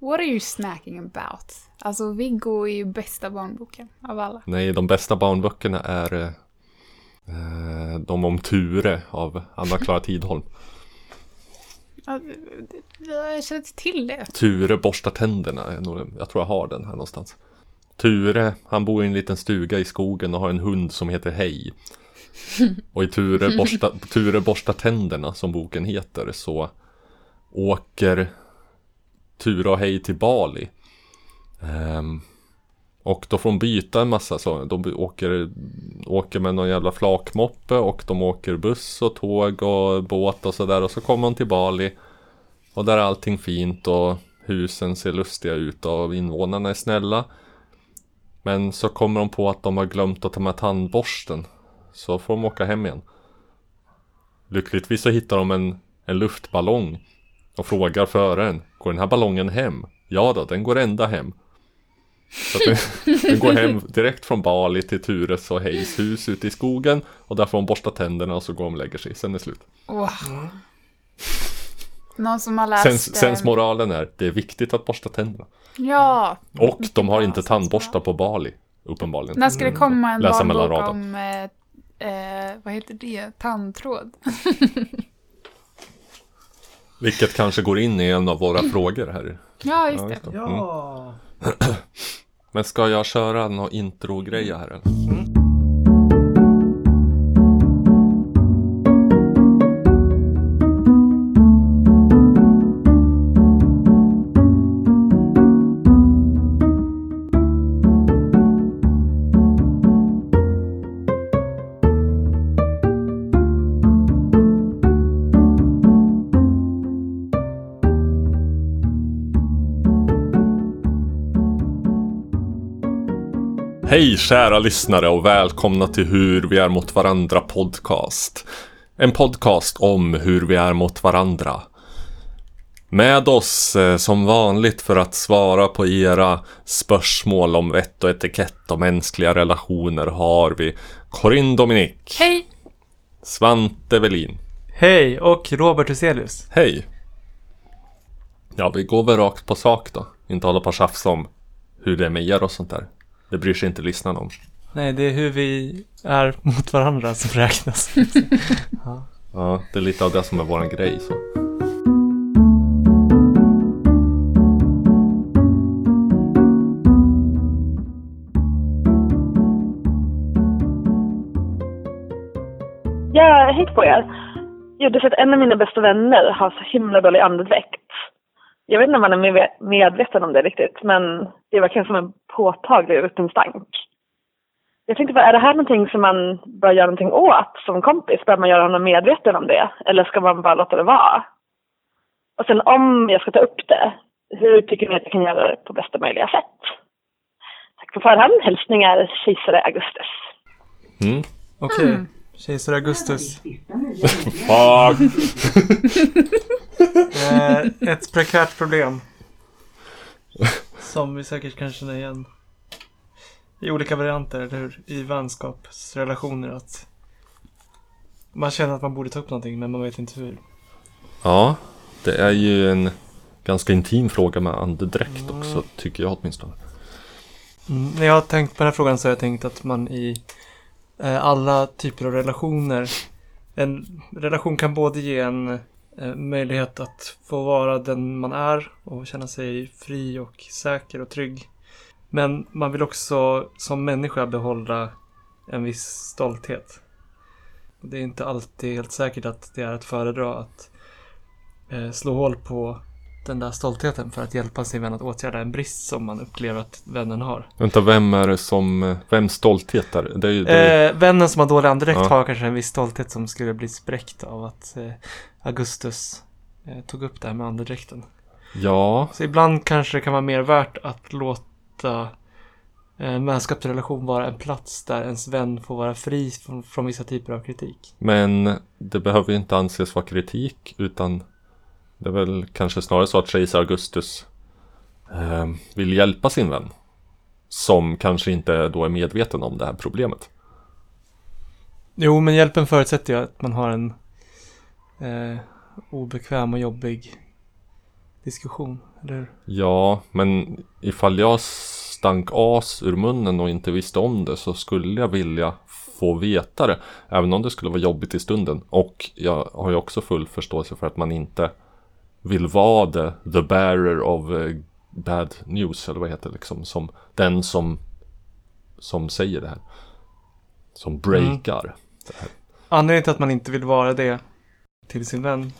What are you snacking about? Alltså Viggo är ju bästa barnboken av alla. Nej, de bästa barnböckerna är eh, eh de om Ture av Anna-Klara Tidholm. Ja, jag känner inte till det. Ture borstar tänderna. Jag tror jag har den här någonstans. Ture, han bor i en liten stuga i skogen och har en hund som heter Hej. Och i Ture borstar, Ture borstar tänderna som boken heter så åker Ture och Hej till Bali. Um, och då får de byta en massa så. De åker, åker med någon jävla flakmoppe och de åker buss och tåg och båt och sådär. Och så kommer de till Bali. Och där är allting fint och husen ser lustiga ut och invånarna är snälla. Men så kommer de på att de har glömt att ta med tandborsten. Så får de åka hem igen. Lyckligtvis så hittar de en, en luftballong. Och frågar föraren, går den här ballongen hem? Ja då, den går ända hem. Så den, den, går hem direkt från Bali till Tures och Hejs hus ute i skogen. Och där får de borsta tänderna och så går de och lägger sig. Sen är det slut. Wow. Någon som har läst... Sens, sensmoralen är, det är viktigt att borsta tänderna. Ja. Och de har inte tandborstar på Bali, uppenbarligen. När ska det komma en barnbok om, eh, eh, vad heter det, tandtråd? Vilket kanske går in i en av våra frågor här. Ja, just det. Ja. Mm. Men ska jag köra någon intro-greja här eller? Mm. Hej kära lyssnare och välkomna till Hur vi är mot varandra podcast. En podcast om hur vi är mot varandra. Med oss eh, som vanligt för att svara på era spörsmål om vett och etikett och mänskliga relationer har vi Corinne Dominik. Hej! Svante Velin. Hej! Och Robert Huselius. Hej! Ja, vi går väl rakt på sak då. Inte hålla på och tjafsa om hur det är med er och sånt där. Det bryr sig inte lyssnarna om. Nej, det är hur vi är mot varandra som räknas. ja. ja, det är lite av det som är våran grej. Så. Ja, hej på er. Jo, det är för att en av mina bästa vänner har så himla dålig andedräkt. Jag vet inte om man är medveten om det riktigt, men det är verkligen som en påtaglig rutin stank. Jag tänkte, är det här någonting som man bör göra någonting åt som kompis? Bör man göra honom medveten om det? Eller ska man bara låta det vara? Och sen om jag ska ta upp det, hur tycker ni att jag kan göra det på bästa möjliga sätt? Tack på förhand. Hälsningar kejsare Augustus. Mm. Okej. Okay. Mm. Kejsar Augustus. Fuck! Eh, ett prekärt problem. Som vi säkert kan känna igen. I olika varianter, eller hur? I vänskapsrelationer. Att man känner att man borde ta upp någonting, men man vet inte hur. Ja, det är ju en ganska intim fråga med andedräkt mm. också, tycker jag åtminstone. Mm, när jag har tänkt på den här frågan så har jag tänkt att man i Eh, alla typer av relationer en relation kan både ge en eh, möjlighet att få vara den man är och känna sig fri och säker och trygg. Men man vill också som människa behålla en viss stolthet. Det är inte alltid helt säkert att det är att föredra att eh, slå hål på den där stoltheten för att hjälpa sin vän att åtgärda en brist som man upplever att vännen har. Vänta, vem är det som, vems stolthet är det? är ju, det är... Eh, vännen som har dålig andedräkt ja. har kanske en viss stolthet som skulle bli spräckt av att eh, Augustus eh, tog upp det här med andedräkten. Ja. Så ibland kanske det kan vara mer värt att låta en eh, vänskapsrelation vara en plats där ens vän får vara fri från, från vissa typer av kritik. Men det behöver ju inte anses vara kritik utan det är väl kanske snarare så att kejsar Augustus eh, vill hjälpa sin vän. Som kanske inte då är medveten om det här problemet. Jo, men hjälpen förutsätter ju att man har en eh, obekväm och jobbig diskussion, eller hur? Ja, men ifall jag stank as ur munnen och inte visste om det så skulle jag vilja få veta det. Även om det skulle vara jobbigt i stunden. Och jag har ju också full förståelse för att man inte vill vara the, the bearer of uh, bad news, eller vad heter det liksom. Som den som, som säger det här. Som breakar. Mm. Det här. Anledningen till att man inte vill vara det till sin vän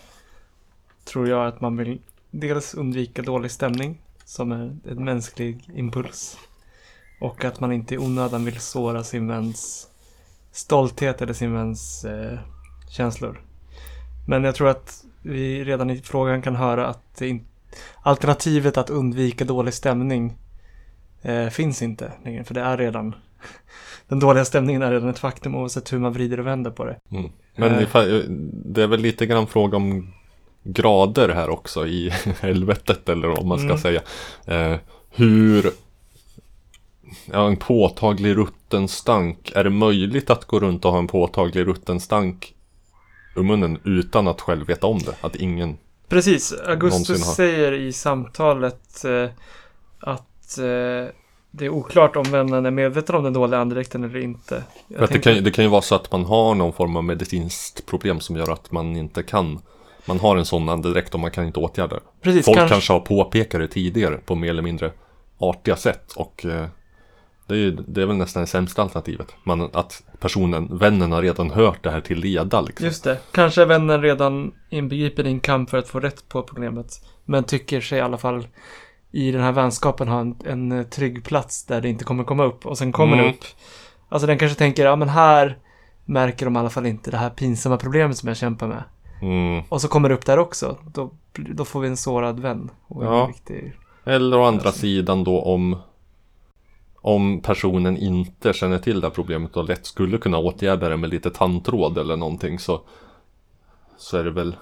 tror jag att man vill dels undvika dålig stämning som är en mänsklig impuls. Och att man inte i onödan vill såra sin väns stolthet eller sin väns eh, känslor. Men jag tror att vi redan i frågan kan höra att in, alternativet att undvika dålig stämning eh, finns inte längre. För det är redan den dåliga stämningen är redan ett faktum oavsett hur man vrider och vänder på det. Mm. Men eh. det är väl lite grann fråga om grader här också i helvetet eller vad man ska mm. säga. Eh, hur ja, en påtaglig rutten stank. Är det möjligt att gå runt och ha en påtaglig rutten stank ur munnen utan att själv veta om det? Att ingen Precis, Augustus har... säger i samtalet eh, att eh, det är oklart om vännen är medveten om den dåliga andedräkten eller inte. Att tänkte... det, kan, det kan ju vara så att man har någon form av medicinskt problem som gör att man inte kan man har en sån andedräkt och man kan inte åtgärda det. Precis, Folk kanske... kanske har påpekat det tidigare på mer eller mindre artiga sätt och eh, det, är, det är väl nästan det sämsta alternativet. Man, att personen, vännen har redan hört det här till leda. Liksom. Just det. Kanske är vännen redan inbegripen i en kamp för att få rätt på problemet. Men tycker sig i alla fall i den här vänskapen ha en, en trygg plats där det inte kommer komma upp. Och sen kommer mm. det upp. Alltså den kanske tänker, ja men här märker de i alla fall inte det här pinsamma problemet som jag kämpar med. Mm. Och så kommer det upp där också. Då, då får vi en sårad vän. ja. Viktig... Eller å andra sidan då om om personen inte känner till det här problemet och lätt skulle kunna åtgärda det med lite tandtråd eller någonting så så är det väl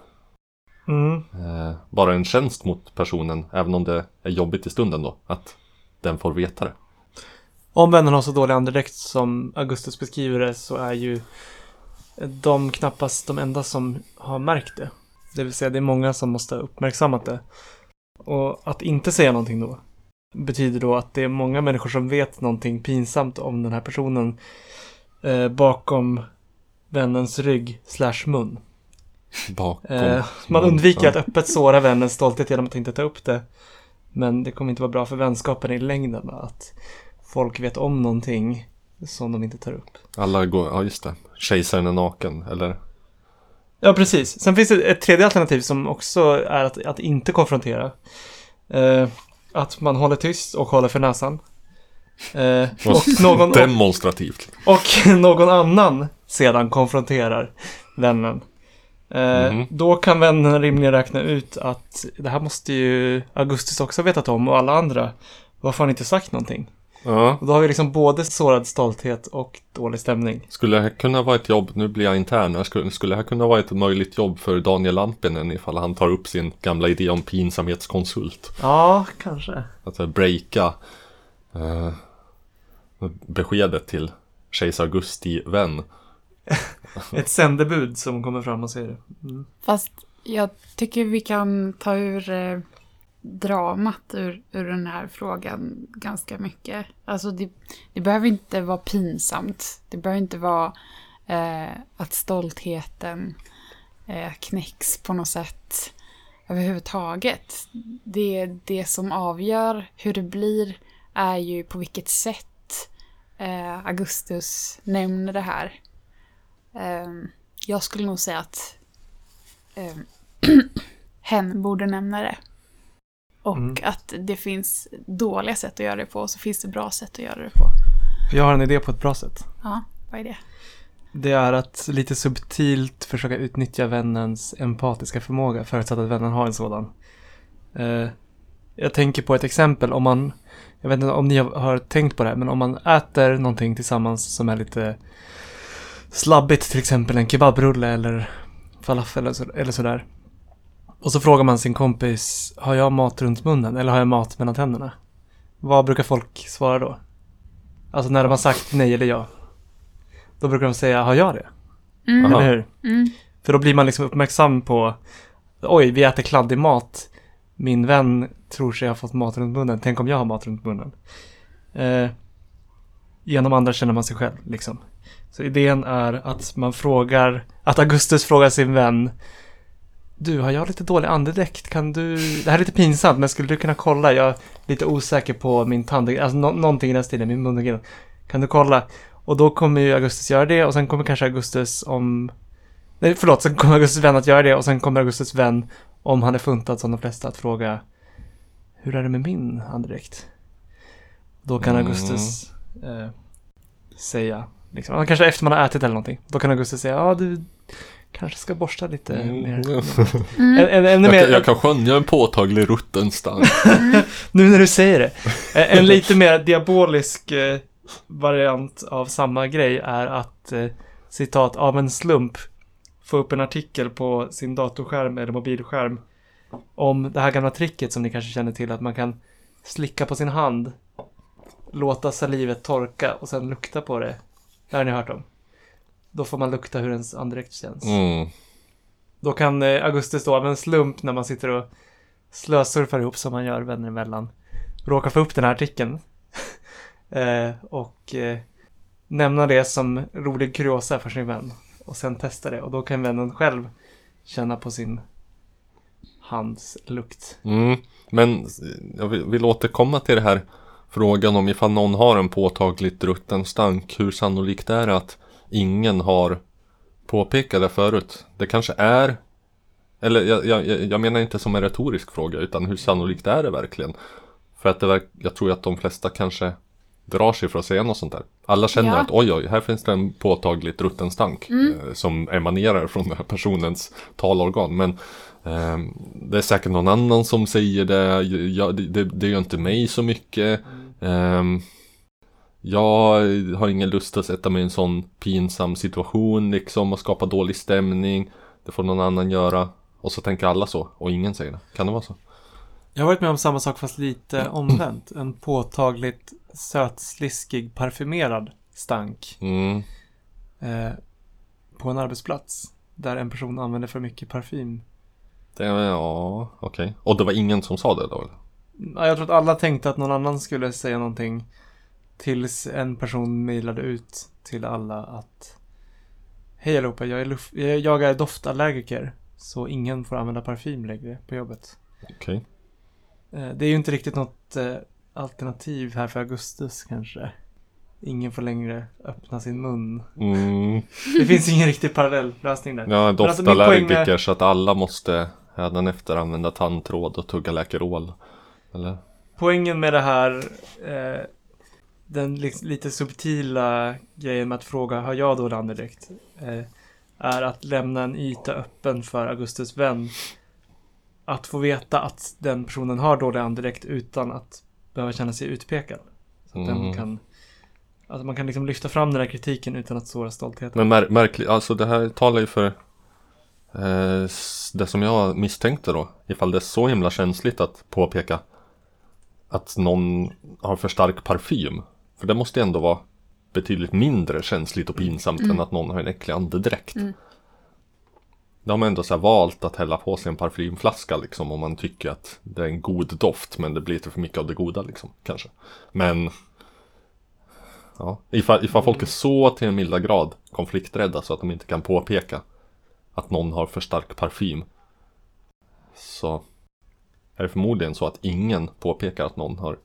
mm. eh, bara en tjänst mot personen även om det är jobbigt i stunden då att den får veta det. Om vännen har så dålig andedräkt som Augustus beskriver det så är ju de knappast de enda som har märkt det. Det vill säga det är många som måste ha uppmärksammat det. Och att inte säga någonting då betyder då att det är många människor som vet någonting pinsamt om den här personen eh, bakom vännens rygg slash mun. Bakom. Eh, man undviker ja. att öppet såra vännens stolthet genom att inte ta upp det. Men det kommer inte vara bra för vänskapen i längden att folk vet om någonting som de inte tar upp. Alla går, ja just det. Kejsaren är naken, eller? Ja, precis. Sen finns det ett tredje alternativ som också är att, att inte konfrontera. Eh, att man håller tyst och håller för näsan. Eh, och någon, Demonstrativt. Och, någon annan sedan konfronterar vännen. Eh, mm. Då kan vännen rimligen räkna ut att det här måste ju Augustus också vetat om och alla andra. Varför har han inte sagt någonting? Ja. Och då har vi liksom både sårad stolthet och dålig stämning. Skulle det här kunna vara ett jobb, nu blir jag intern, skulle, skulle det här kunna vara ett möjligt jobb för Daniel Lampinen ifall han tar upp sin gamla idé om pinsamhetskonsult? Ja, kanske. Att breaka eh, beskedet till kejsar Augusti-vän. ett sändebud som kommer fram och säger det. Mm. Fast jag tycker vi kan ta ur eh, dramat ur, ur den här frågan ganska mycket. Alltså det, det behöver inte vara pinsamt. Det behöver inte vara eh, att stoltheten eh, knäcks på något sätt överhuvudtaget. Det, det som avgör hur det blir är ju på vilket sätt eh, Augustus nämner det här. Eh, jag skulle nog säga att eh, hen borde nämna det. Och mm. att det finns dåliga sätt att göra det på och så finns det bra sätt att göra det på. Jag har en idé på ett bra sätt. Ja, vad är det? Det är att lite subtilt försöka utnyttja vännens empatiska förmåga förutsatt att vännen har en sådan. Eh, jag tänker på ett exempel om man, jag vet inte om ni har tänkt på det här, men om man äter någonting tillsammans som är lite slabbigt, till exempel en kebabrulle eller falafel eller sådär. Och så frågar man sin kompis, har jag mat runt munnen eller har jag mat mellan tänderna? Vad brukar folk svara då? Alltså när de har sagt nej eller ja. Då brukar de säga, har jag det? Mm. Eller hur? Mm. För då blir man liksom uppmärksam på, oj, vi äter kladdig mat. min vän tror sig ha fått mat runt munnen. Tänk om jag har mat runt munnen. Eh, genom andra känner man sig själv liksom. Så idén är att man frågar, att Augustus frågar sin vän Du, har jag lite dålig andedräkt? Kan du, det här är lite pinsamt men skulle du kunna kolla? Jag är lite osäker på min tand, alltså nå någonting i den stilen, min munhygien. Kan du kolla? Och då kommer ju Augustus göra det och sen kommer kanske Augustus om Nej, förlåt, sen kommer Augustus vän att göra det och sen kommer Augustus vän, om han är funtad som de flesta, att fråga Hur är det med min andedräkt? Då kan Mm. Augustus eh, säga, liksom, kanske efter man har ätit eller någonting, då kan Augustus säga, ja du kanske ska borsta lite Mm. mer. Mm. Ä- ä- Ännu Jag, mer, kan- jag kan skönja en påtaglig rutten stank. nu när du säger det. Eh, En lite mer diabolisk eh, variant av samma grej är att eh, citat av en slump få upp en artikel på sin datorskärm eller mobilskärm om det här gamla tricket som ni kanske känner till att man kan slicka på sin hand, låta salivet torka och sen lukta på det. Det har ni hört om. Då får man lukta hur ens andedräkt känns. Mm. Då kan eh, Augustus då av en slump när man sitter och slösurfar ihop som man gör vänner emellan råka få upp den här artikeln. eh, och eh, nämna det som rolig kuriosa för sin vän. Och sen testa det och då kan vännen själv känna på sin hands lukt. Mm. Men jag vill, vill återkomma till det här frågan om ifall någon har en påtagligt rutten stank. Hur sannolikt är det att ingen har påpekat det förut? Det kanske är eller jag, jag, jag menar inte som en retorisk fråga utan hur sannolikt är det verkligen? För att verk, jag tror att de flesta kanske drar sig för att säga något sånt där. Alla känner Ja. att oj oj, här finns det en påtagligt rutten stank eh, som emanerar från den här personens talorgan. Men ehm, det är säkert någon annan som säger det, jag, det, det, gör inte mig så mycket. Ehm, jag har ingen lust att sätta mig i en sån pinsam situation liksom och skapa dålig stämning. Det får någon annan göra. Och så tänker alla så och ingen säger det. Kan det vara så? Jag har varit med om samma sak fast lite omvänt. En påtagligt sötsliskig parfymerad stank Mm. eh, på en arbetsplats. Där en person använder för mycket parfym. Det, ja, okej. Och det var ingen som sa det då? eller? Jag tror att alla tänkte att någon annan skulle säga någonting. Tills en person mejlade ut till alla att Hej allihopa, jag är, luft- jag är doftallergiker. Så ingen får använda parfym längre på jobbet. Okej. Eh, Det är ju inte riktigt något eh, alternativ här för Augustus kanske. Ingen får längre öppna sin mun. Mm. Det finns ingen riktig parallelllösning där. Men alltså, doftallergiker är- så att alla måste hädanefter använda tandtråd och tugga Läkerol. Eller? Poängen med det här, eh, den li- lite subtila grejen med att fråga har jag dålig andedräkt? Eh, är att lämna en yta öppen för Augustus vän. Att få veta att den personen har dålig andedräkt utan att behöva känna sig utpekad. Så att den Mm. kan, att man kan liksom lyfta fram den här kritiken utan att såra stoltheten. Men mär, märkligt, alltså det här talar ju för eh, det som jag misstänkte då. Ifall det är så himla känsligt att påpeka att någon har för stark parfym. För det måste ju ändå vara betydligt mindre känsligt och pinsamt än att någon har en äcklig andedräkt. Mm. Då har man ändå så valt att hälla på sig en parfymflaska liksom om man tycker att det är en god doft men det blir lite för mycket av det goda liksom kanske. Men ja, ifall, ifall folk är så till en milda grad konflikträdda så att de inte kan påpeka att någon har för stark parfym så är det förmodligen så att ingen påpekar att någon har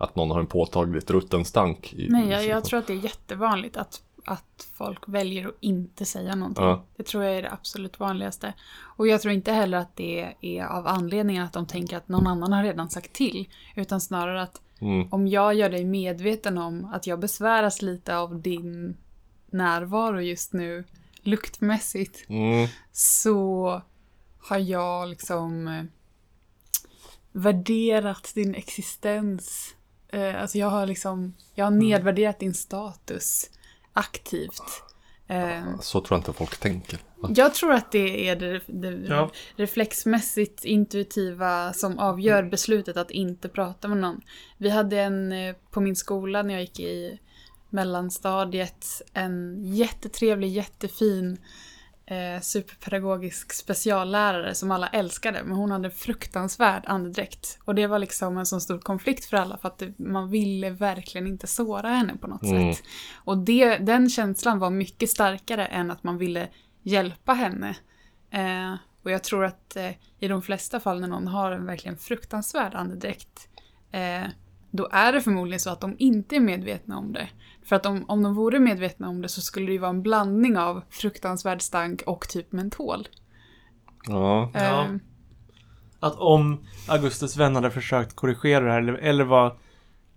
att någon har en påtagligt rutten stank. I, Nej, jag, jag tror att det är jättevanligt att, att folk väljer att inte säga någonting. Ja. Det tror jag är det absolut vanligaste. Och jag tror inte heller att det är av anledningen att de tänker att någon annan har redan sagt till. Utan snarare att Mm. om jag gör dig medveten om att jag besväras lite av din närvaro just nu luktmässigt Mm. så har jag liksom eh, värderat din existens. Eh, alltså jag har liksom, jag har nedvärderat din status aktivt. Eh, Så tror jag inte folk tänker. jag tror att det är det, det Ja. reflexmässigt intuitiva som avgör beslutet att inte prata med någon. Vi hade en eh, på min skola när jag gick i mellanstadiet en jättetrevlig, jättefin eh, superpedagogisk speciallärare som alla älskade, men hon hade fruktansvärd andedräkt. Och det var liksom en sån stor konflikt för alla för att man ville verkligen inte såra henne på något Mm. sätt. Och det, den känslan var mycket starkare än att man ville hjälpa henne. Eh, och jag tror att eh, i de flesta fall när någon har en verkligen fruktansvärd andedräkt, eh, då är det förmodligen så att de inte är medvetna om det. För att om, om de vore medvetna om det så skulle det ju vara en blandning av fruktansvärd stank och typ mentol. Ja. Ja. Eh, Att om Augustus vän hade försökt korrigera det här eller, eller var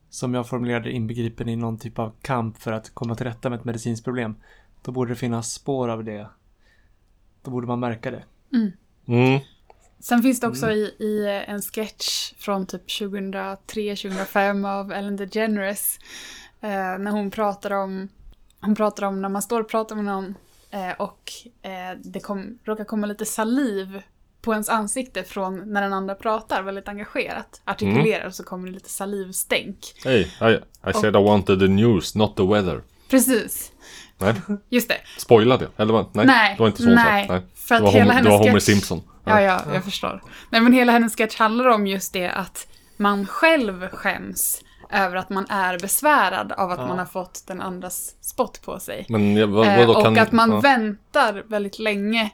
som jag formulerade inbegripen i någon typ av kamp för att komma till rätta med ett medicinskt problem. Då borde det finnas spår av det. Då borde man märka det. Mm. Sen finns det också i, i en sketch från typ 2003-2005 av Ellen DeGeneres. Eh, när hon pratar om, hon pratar om när man står och pratar med någon eh, och eh, det kom, råkar komma lite saliv på ens ansikte från när den andra pratar väldigt engagerat. Artikulerar och så kommer det lite salivstänk. Hey, I, I said I wanted the news, not the weather. Precis, Nej, just det. spoila det. Eller vad? Nej, Nej, det var inte så hon sa. nej, Nej. för att det var, hela Homer, det var Homer sketch- Simpson. Ja, ja, jag förstår. Nej, men hela hennes sketch handlar om just det att man själv skäms över att man är besvärad av att Ja. man har fått den andras spott på sig. Men jag, vad, Eh, vadå och kan... att man ja. väntar väldigt länge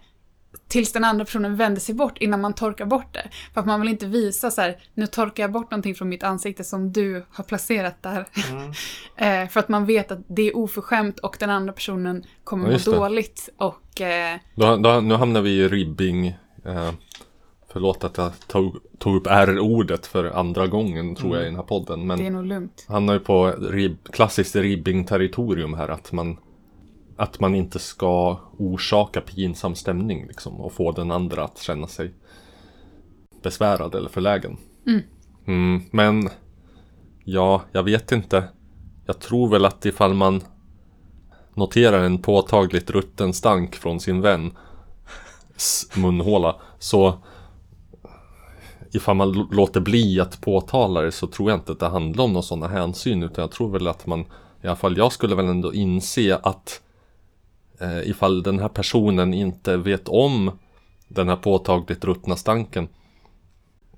tills den andra personen vänder sig bort innan man torkar bort det. För att man vill inte visa så här, nu torkar jag bort någonting från mitt ansikte som du har placerat där. Mm. Eh, för att man vet att det är oförskämt och den andra personen kommer Ja, må det. dåligt. Och eh, Då, då, nu hamnar vi i ribbing. Eh, förlåt att jag tog, tog upp R-ordet för andra gången tror jag i den här podden. Men det är nog lugnt. Han är ju på rib, klassiskt ribbing-territorium här att man Att man inte ska orsaka pinsam stämning liksom och få den andra att känna sig Besvärad eller förlägen Mm. Mm, Men Ja, jag vet inte Jag tror väl att ifall man Noterar en påtagligt rutten stank från sin vän munhåla så ifall man låter bli att påtala det så tror jag inte att det handlar om några sådana hänsyn utan jag tror väl att man i alla fall jag skulle väl ändå inse att eh, ifall den här personen inte vet om den här påtagligt ruttna stanken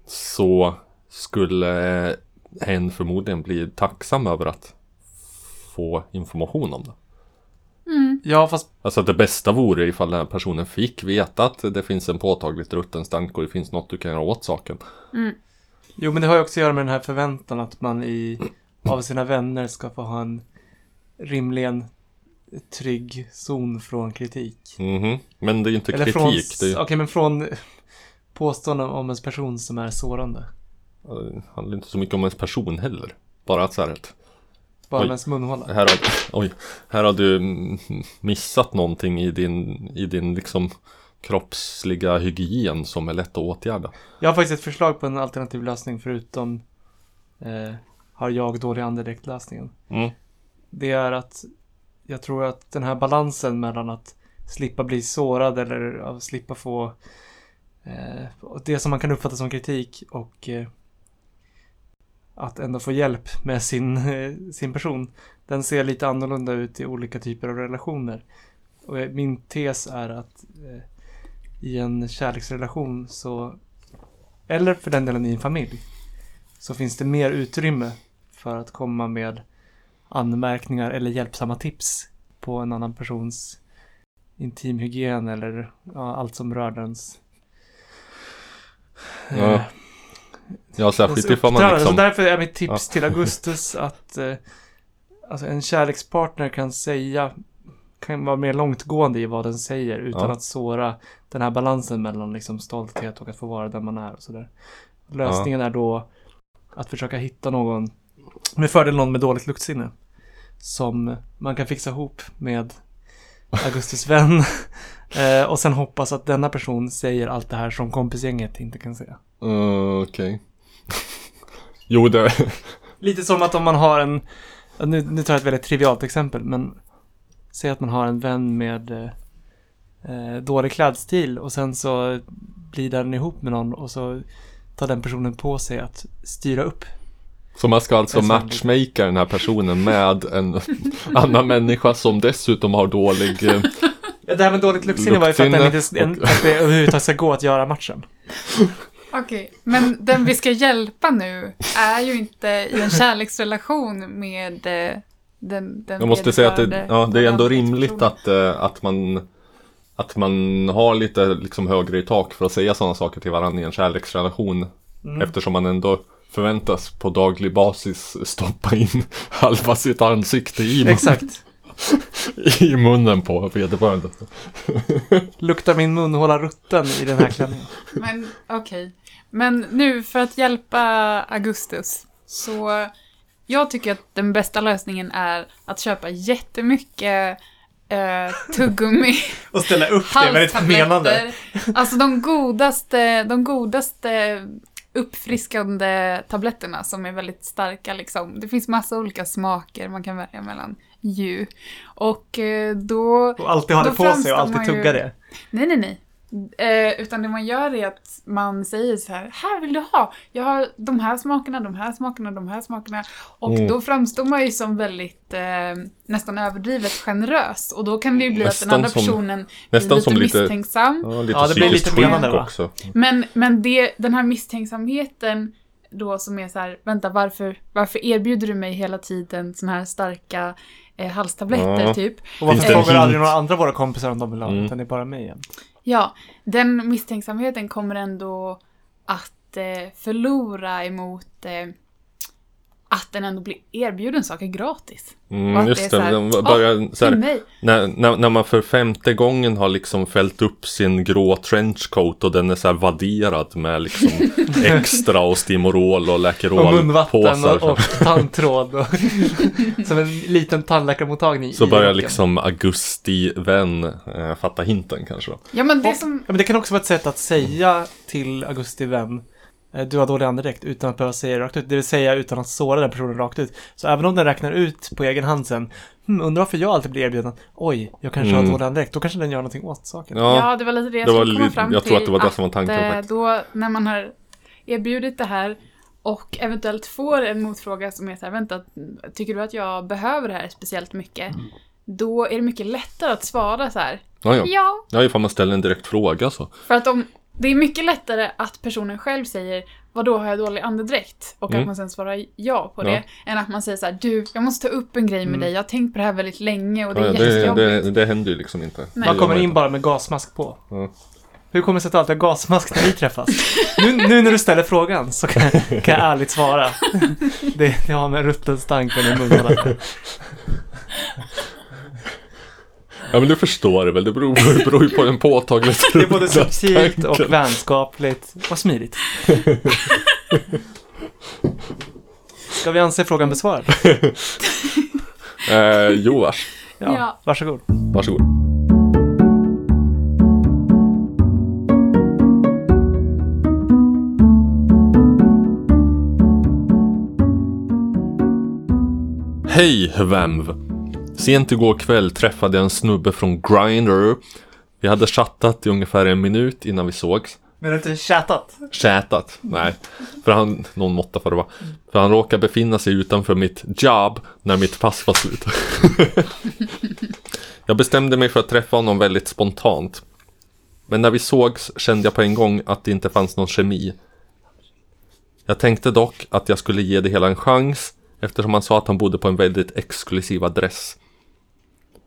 så skulle eh, hen förmodligen bli tacksam över att få information om det. Ja, fast Alltså det bästa vore ifall den här personen fick veta att det finns en påtagligt rutten stank och det finns något du kan göra åt saken. Jo, men det har ju också att göra med den här förväntan att man i, av sina vänner ska få ha en rimligen trygg zon från kritik. Mhm. Men det är ju inte Eller kritik. från, Det är ju, okej, men från påståenden om en person som är sårande. det handlar inte så mycket om ens person heller. Bara att så här att Bara Oj. med ens munhåla. här har, oj, här har du missat någonting i din, i din liksom kroppsliga hygien som är lätt att åtgärda. Jag har faktiskt ett förslag på en alternativ lösning förutom eh, har jag dålig andedräkt lösningen. Mm. Det är att jag tror att den här balansen mellan att slippa bli sårad eller att slippa få eh, det som man kan uppfatta som kritik och eh, att ändå få hjälp med sin, sin person. Den ser lite annorlunda ut i olika typer av relationer. Och eh, min tes är att eh, i en kärleksrelation så eller för den delen i en familj så finns det mer utrymme för att komma med anmärkningar eller hjälpsamma tips på en annan persons intimhygien eller ja, allt som rör dens eh, Ja, särskilt dens ifall man liksom... Så därför är mitt tips till Augustus att eh, alltså en kärlekspartner kan säga kan vara mer långtgående i vad den säger utan Ja. att såra den här balansen mellan liksom stolthet och att få vara den man är och sådär. Lösningen är då att försöka hitta någon, med fördel någon med dåligt luktsinne, som man kan fixa ihop med Augustus vän eh, och sen hoppas att denna person säger allt det här som kompisgänget inte kan säga. Uh, Okej. jo, det... Lite som att om man har en, nu, nu tar jag ett väldigt trivialt exempel, men säg att man har en vän med eh, eh, dålig klädstil och sen så blir den ihop med någon och så tar den personen på sig att styra upp. Så man ska alltså matchmaka den här personen med en annan människa som dessutom har dålig... Det här med dåligt luktsinne var ju för att, den inte, en, att det överhuvudtaget ska gå att göra matchen. Okej, men den vi ska hjälpa nu är ju inte i en kärleksrelation med eh, den, den Jag måste säga att det, ja, det är ändå rimligt att, eh, att man att man har lite liksom högre i tak för att säga sådana saker till varandra i en kärleksrelation. Mm. Eftersom man ändå förväntas på daglig basis stoppa in halva sitt ansikte i, mun- Exakt. I munnen på vederbörande. Luktar min munhåla rutten i den här klänningen? Men okej. Men nu för att hjälpa Augustus så jag tycker att den bästa lösningen är att köpa jättemycket eh, tuggummi, Och ställa upp det väldigt menande. halstabletter. Alltså de godaste, de godaste uppfriskande tabletterna som är väldigt starka liksom. Det finns massa olika smaker man kan välja mellan ju. Och eh, då... Och alltid ha Då det på sig framstår och alltid man ju- tugga det. Nej, nej, nej. Eh, utan det man gör är att man säger så här, här vill du ha? Jag har de här smakerna, de här smakerna, de här smakerna. Och Mm. då framstår man ju som väldigt, eh, nästan överdrivet generös. Och då kan det ju bli att Nästan den andra som- personen nästan blir lite som lite- misstänksam. Ja, lite Ja, det blir lite menande, också. Men, men det, den här misstänksamheten då som är så här, vänta varför, varför erbjuder du mig hela tiden såna här starka eh, halstabletter Ja. typ? Och varför frågar aldrig några andra våra kompisar om de vill ha Mm. utan det är bara mig igen. Ja, den misstänksamheten kommer ändå att eh, förlora emot eh, att den ändå blir erbjuden saker gratis. Och Mm, just det, så här, de börjar så här, när, när, när man för femte gången har liksom fällt upp sin grå trenchcoat och den är så här vadderad med liksom extra och Stimorol och Och Läkerol munvatten påsar. och, och tandtråd. Och som en liten tandläkarmottagning. Så börjar liksom Augusti-vän eh, fatta hinten kanske då. Ja, men det Och, som... ja, men det kan också vara ett sätt att säga till Augusti vän eh, du har dålig andedräkt utan att behöva säga det rakt ut. Det vill säga utan att såra den personen rakt ut. Så även om den räknar ut på egen hand sen, hmm, undrar varför jag alltid blir erbjuden, oj, jag kanske Mm. har dålig andedräkt, då kanske den gör någonting åt saken. Ja, det var lite det jag det var skulle komma fram jag till. tror att det var det som var tanken eh, faktiskt. Då, när man har erbjudit det här och eventuellt får en motfråga som är så här, vänta, tycker du att jag behöver det här speciellt mycket? Mm. Då är det mycket lättare att svara så här, ja, ja. ja, ja, ifall man ställer en direkt fråga så. För att om, det är mycket lättare att personen själv säger vad då har jag dålig andedräkt? Och Mm. att man sen svarar ja på Ja. det. Än att man säger så här, du, jag måste ta upp en grej med Mm. dig. Jag har tänkt på det här väldigt länge och det Ja, är ja, jättejobbigt. det, det händer ju liksom inte. Nej. Man kommer in bara med gasmask på. Ja. Hur kommer det sig att du alltid har gasmask när vi träffas? nu, nu när du ställer frågan så kan, kan jag ärligt svara. Det, det har med rutten stank på min mun att göra. Ja men du förstår det väl, det beror, det beror ju på den påtagliga Det är både subtilt och vänskapligt och smidigt. Ska vi anse frågan besvarad? Eh, jo, vars. Ja, Ja. varsågod. Varsågod. Hej Vemv! Sent igår kväll träffade jag en snubbe från Grindr. Vi hade chattat i ungefär en minut innan vi sågs. Inte chattat? Chatat? Nej, för han, någon måtta för det var. För han råkar befinna sig utanför mitt jobb när mitt pass var slut. jag bestämde mig för att träffa honom väldigt spontant. Men när vi sågs kände jag på en gång att det inte fanns någon kemi. Jag tänkte dock att jag skulle ge det hela en chans eftersom han sa att han bodde på en väldigt exklusiv adress.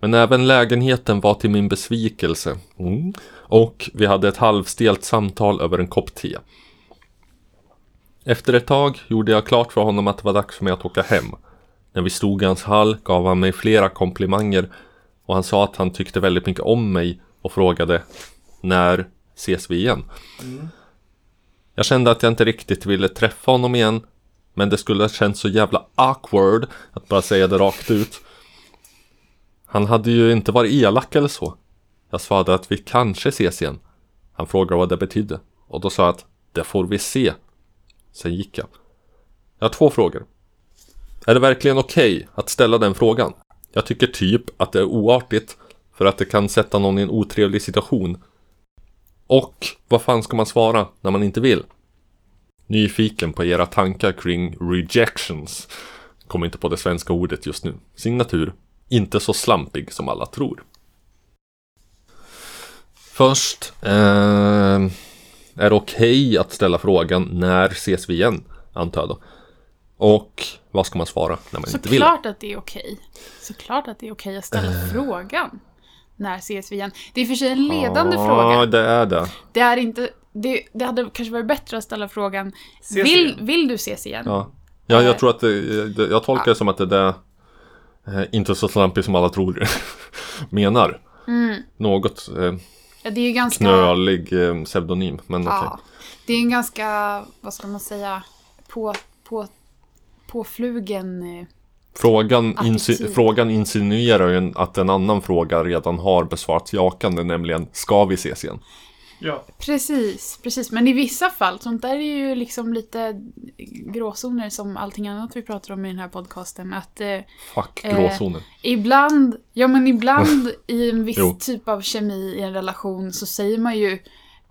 Men även lägenheten var till min besvikelse. Mm. Och vi hade ett halvstelt samtal över en kopp te. Efter ett tag gjorde jag klart för honom att det var dags för mig att åka hem. När vi stod i hans hall gav han mig flera komplimanger och han sa att han tyckte väldigt mycket om mig och frågade När ses vi igen? Jag kände att jag inte riktigt ville träffa honom igen men det skulle ha känts så jävla awkward att bara säga det rakt ut. Han hade ju inte varit elak eller så. Jag svarade att vi kanske ses igen. Han frågade vad det betydde. Och då sa jag att det får vi se. Sen gick jag. Jag har två frågor. Är det verkligen okej att ställa den frågan? Jag tycker typ att det är oartigt för att det kan sätta någon i en otrevlig situation. Och vad fan ska man svara när man inte vill? Nyfiken på era tankar kring rejections. Kommer inte på det svenska ordet just nu. Signatur. Inte så slampig som alla tror. Först, eh, är det okej att ställa frågan när ses vi igen? Antar jag då. Och vad ska man svara när man inte vill? Såklart att det är okej. Såklart att det är okej att ställa Eh. frågan. När ses vi igen? Det är i och för sig en ledande Ja, fråga. det är det. Det är inte... Det, det hade kanske varit bättre att ställa frågan Ses vill, igen. vill du ses igen? Ja. Ja, jag Eh. tror att det, det jag tolkar det som att det där eh, inte så slampigt som alla tror menar. Mm. Något eh, Ja, det är ganska... knölig eh, pseudonym, men. Ja. Det är en ganska, vad ska man säga, på, på, påflugen... eh, Frågan, insi- frågan insinuerar ju att en annan fråga redan har besvarats jakande, nämligen ska vi ses igen? Ja. Precis, precis. Men i vissa fall, sånt där är ju liksom lite gråzoner som allting annat vi pratar om i den här podcasten. Att eh, Fuck, Eh. gråzonen. ibland, ja men ibland i en viss Jo. typ av kemi i en relation så säger man ju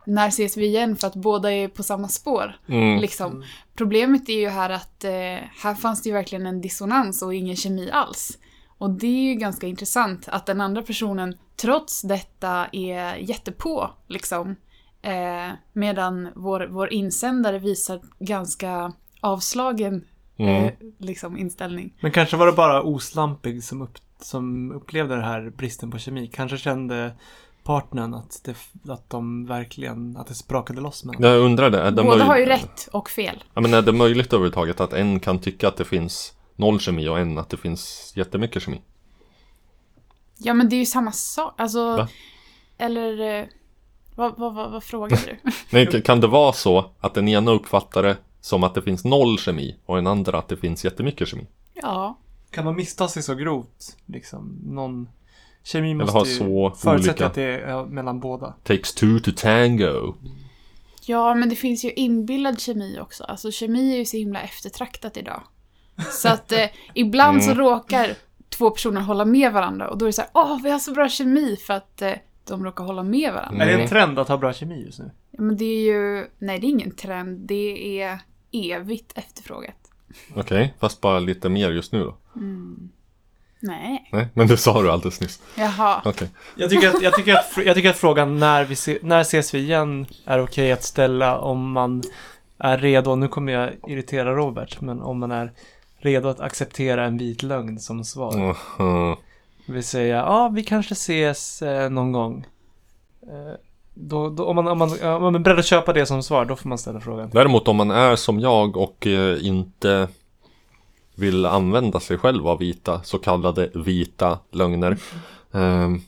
när ses vi igen för att båda är på samma spår. Mm. Liksom. Problemet är ju här att eh, här fanns det ju verkligen en dissonans och ingen kemi alls. Och det är ju ganska intressant att den andra personen trots detta är jättepå, liksom. Eh, medan vår, vår insändare visar ganska avslagen Mm. eh, liksom, inställning. Men kanske var det bara oslampig som, upp, som upplevde det här bristen på kemi. Kanske kände partnern att, det, att de verkligen, att det sprakade loss mellan. Jag undrar det. Det Båda möj- har ju rätt och fel. Ja, men är det möjligt överhuvudtaget att en kan tycka att det finns noll kemi och en att det finns jättemycket kemi? Ja men det är ju samma sak. Alltså, Va? eller... Eh, vad, vad, vad, vad frågar du? Nej, kan det vara så att den ena uppfattar det som att det finns noll kemi och den andra att det finns jättemycket kemi? ja. Kan man missta sig så grovt? Liksom, någon... Kemi Eller måste ha ju så förutsätta att det är mellan båda. Takes two to tango. Ja, men det finns ju inbillad kemi också. Alltså kemi är ju så himla eftertraktat idag. Så att eh, ibland så Mm. råkar två personer hålla med varandra och då är det så här, åh, vi har så bra kemi för att eh, de råkar hålla med varandra. Är det Mm. en trend att ha bra kemi just nu? Ja, men det är ju, nej det är ingen trend, det är evigt efterfrågat. Okej, fast bara lite mer just nu då. Nej. Nej, men det sa du alldeles nyss. Jaha. Okej. Jag tycker att, jag tycker att, jag tycker att frågan när, vi se, när ses vi igen är okej att ställa om man är redo, nu kommer jag irritera Robert, men om man är redo att acceptera en vit lögn som svar. Mhm. Det vill säga, ja vi kanske ses eh, någon gång. Eh, då, då, om, man, om, man, om man är beredd att köpa det som svar, då får man ställa frågan. Däremot om man är som jag och eh, inte vill använda sig själv av vita, så kallade vita lögner. ehm,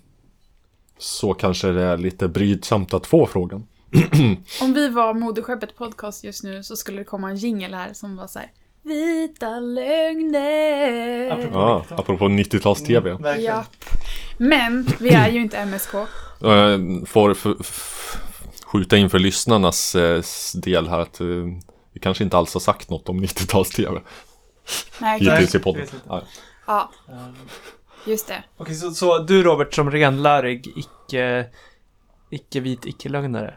så kanske det är lite brydsamt att få frågan. Om vi var Moderskeppet podcast just nu så skulle det komma en jingle här som var så här. Vita lögner. Apropå- Ja, apropå 90-tals-tv. Verkligen. Japp. Men vi är ju inte MSK. Eh, får f- f- skjuta in för lyssnarnas eh, del här att eh, vi kanske inte alls har sagt något om 90-tals-tv Nej, Nej. hittills i podden. Ja. Ja, Ehm, just det. Okej, så, så du Robert som renlärig icke, icke-vit icke-lögnare?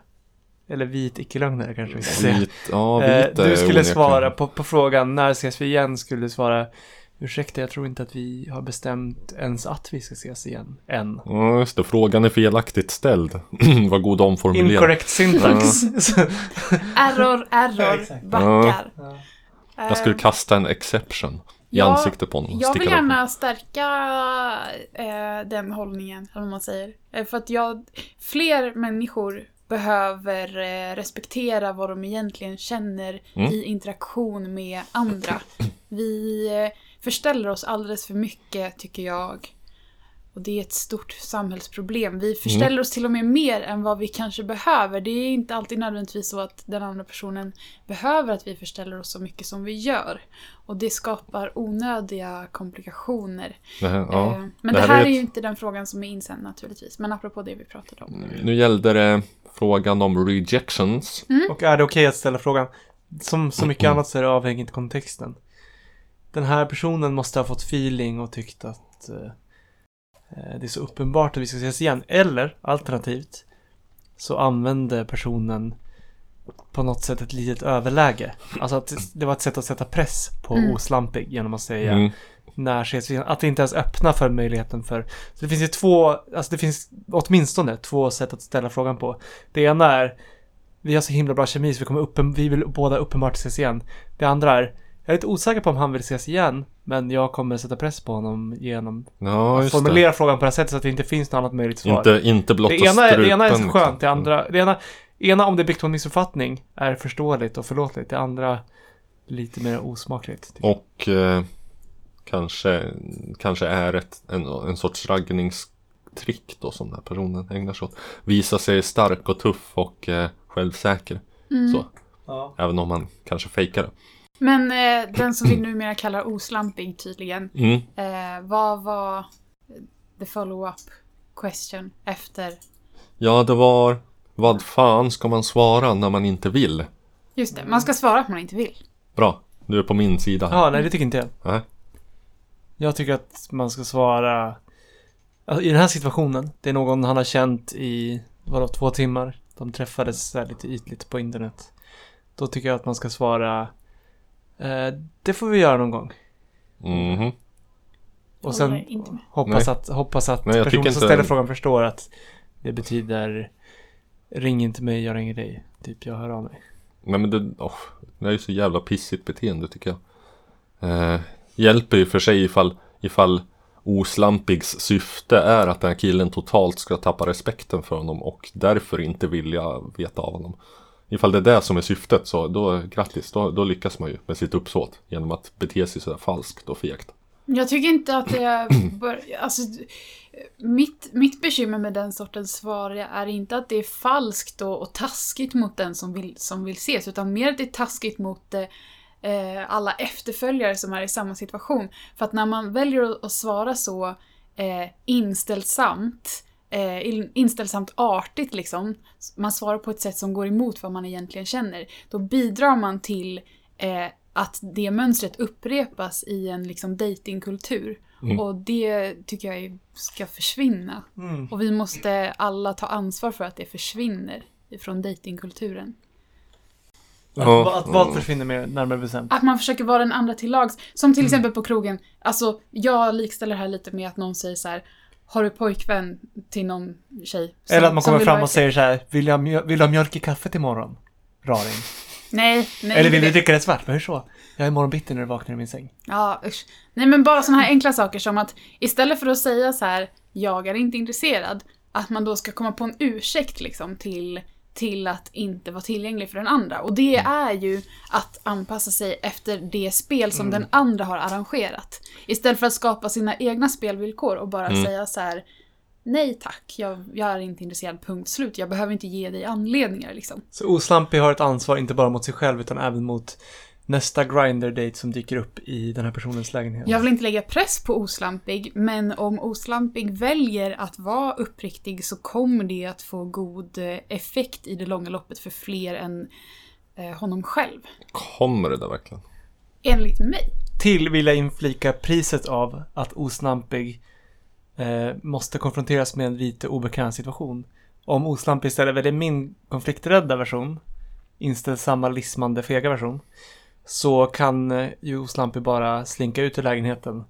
Eller vit icke-lögnare kanske vi ska säga. Vit, ja, Eh, vit är du skulle onekligen- svara på, på frågan när ses vi igen skulle du svara Ursäkta, jag tror inte att vi har bestämt ens att vi ska ses igen. Än. Ja, just det. Frågan är felaktigt ställd. Vad god omformulerad. Incorrect syntax. Error, Ja, error, exakt. backar. Ja. Jag skulle Eh, kasta en exception i Ja, ansiktet på honom. Jag vill gärna stärka eh, den hållningen, eller vad man säger. Eh, för att jag, fler människor behöver eh, respektera vad de egentligen känner Mm. i interaktion med andra. Vi eh, förställer oss alldeles för mycket, tycker jag. Och det är ett stort samhällsproblem. Vi förställer oss till och med mer än vad vi kanske behöver. Det är inte alltid nödvändigtvis så att den andra personen behöver att vi förställer oss så mycket som vi gör. Och det skapar onödiga komplikationer. Det här, ja. Eh, Men det, det här, här är är ett- ju inte den frågan som är insänd naturligtvis. Men apropå det vi pratade om. Nu gällde det frågan om rejections. Och är det okej att ställa frågan? Som så mycket annat så är det avhängigt kontexten. Den här personen måste ha fått feeling och tyckt att eh, det är så uppenbart att vi ska ses igen. Eller alternativt så använde personen på något sätt ett litet överläge. Alltså att det var ett sätt att sätta press på Mm. oslampig genom att säga Mm. när ses vi igen? Att inte ens öppnar för möjligheten för... Så det finns ju två, alltså det finns åtminstone två sätt att ställa frågan på. Det ena är, vi har så himla bra kemi så vi kommer uppen, vi vill båda uppenbart ses igen. Det andra är, jag är lite osäker på om han vill ses igen, men jag kommer sätta press på honom genom Ja, att formulera det. frågan på det här sättet så att det inte finns något annat möjligt svar. Inte, inte blotta det, ena, är- det ena är så strupen, skönt, liksom. det andra, det ena, ena om det är byggt på en missuppfattning är förståeligt och förlåtligt. Det andra lite mer osmakligt. Och eh, kanske, kanske är ett, en, en sorts raggningstrick då som den här personen ägnar sig åt. Visa sig stark och tuff och eh, självsäker. Så. Ja. Även om man kanske fejkar det. Men eh, den som vi numera kallar oslampig tydligen. Mm. Eh, vad var the follow-up question efter? Ja, det var vad fan ska man svara när man inte vill? Just det, man ska svara att man inte vill. Bra, du är på min sida. ja, nej det tycker inte jag. Nej. Jag tycker att man ska svara alltså, i den här situationen. Det är någon han har känt i, vadå, två timmar. De träffades här lite ytligt på internet. Då tycker jag att man ska svara Det får vi göra någon gång. Mhm. Och sen hoppas att, hoppas att Nej, personen som ställer frågan förstår att det betyder Ring inte mig, jag ringer dig. Typ, jag hör av mig. Nej men det, åh, det är ju så jävla pissigt beteende tycker jag. Eh, hjälper ju för sig ifall, ifall Oslampigs syfte är att den här killen totalt ska tappa respekten för honom och därför inte vilja veta av honom. Ifall det är det som är syftet så då grattis, då, då lyckas man ju med sitt uppsåt genom att bete sig sådär falskt och fegt. Jag tycker inte att det bör, alltså, mitt, mitt bekymmer med den sortens svar är inte att det är falskt och, och taskigt mot den som vill, som vill ses, utan mer att det är taskigt mot eh, alla efterföljare som är i samma situation. För att när man väljer att, att svara så eh, inställsamt, eh, in- inställsamt artigt liksom, man svarar på ett sätt som går emot vad man egentligen känner, då bidrar man till eh, att det mönstret upprepas i en liksom datingkultur. Mm. Och det tycker jag ska försvinna. Och vi måste alla ta ansvar för att det försvinner från datingkulturen. Att, att vad mm. försvinner mer närmare bestämt? Att man försöker vara den andra till lags. Som till exempel på krogen. Alltså, jag likställer det här lite med att någon säger så här. Har du pojkvän till någon tjej? som- Eller att man kommer fram och säger så här, vill, jag, mjö- vill ha mjölk i kaffet imorgon? Raring. Nej, nej. Eller vill du dricka det svart? Men hur så? Jag är morgonbitti när du vaknar i min säng. Ja, usch. Nej men bara sådana här enkla saker som att istället för att säga så här, jag är inte intresserad, att man då ska komma på en ursäkt liksom till, till att inte vara tillgänglig för den andra. Och det är ju att anpassa sig efter det spel som den andra har arrangerat. Istället för att skapa sina egna spelvillkor och bara säga så här, nej tack, jag, jag är inte intresserad, punkt slut. Jag behöver inte ge dig anledningar liksom. Så Oslampig har ett ansvar inte bara mot sig själv utan även mot nästa grinder-date som dyker upp i den här personens lägenhet. Jag vill inte lägga press på Oslampig, men om Oslampig väljer att vara uppriktig så kommer det att få god eh, effekt i det långa loppet för fler än eh, honom själv. Kommer det där verkligen? Enligt mig. Till vill jag inflika priset av att Oslampig eh, måste konfronteras med en lite obekväm situation. Om Oslampig istället väljer min konflikträdda version, inställsamma, lismande, fega version, så kan Joe ju bara slinka ut ur lägenheten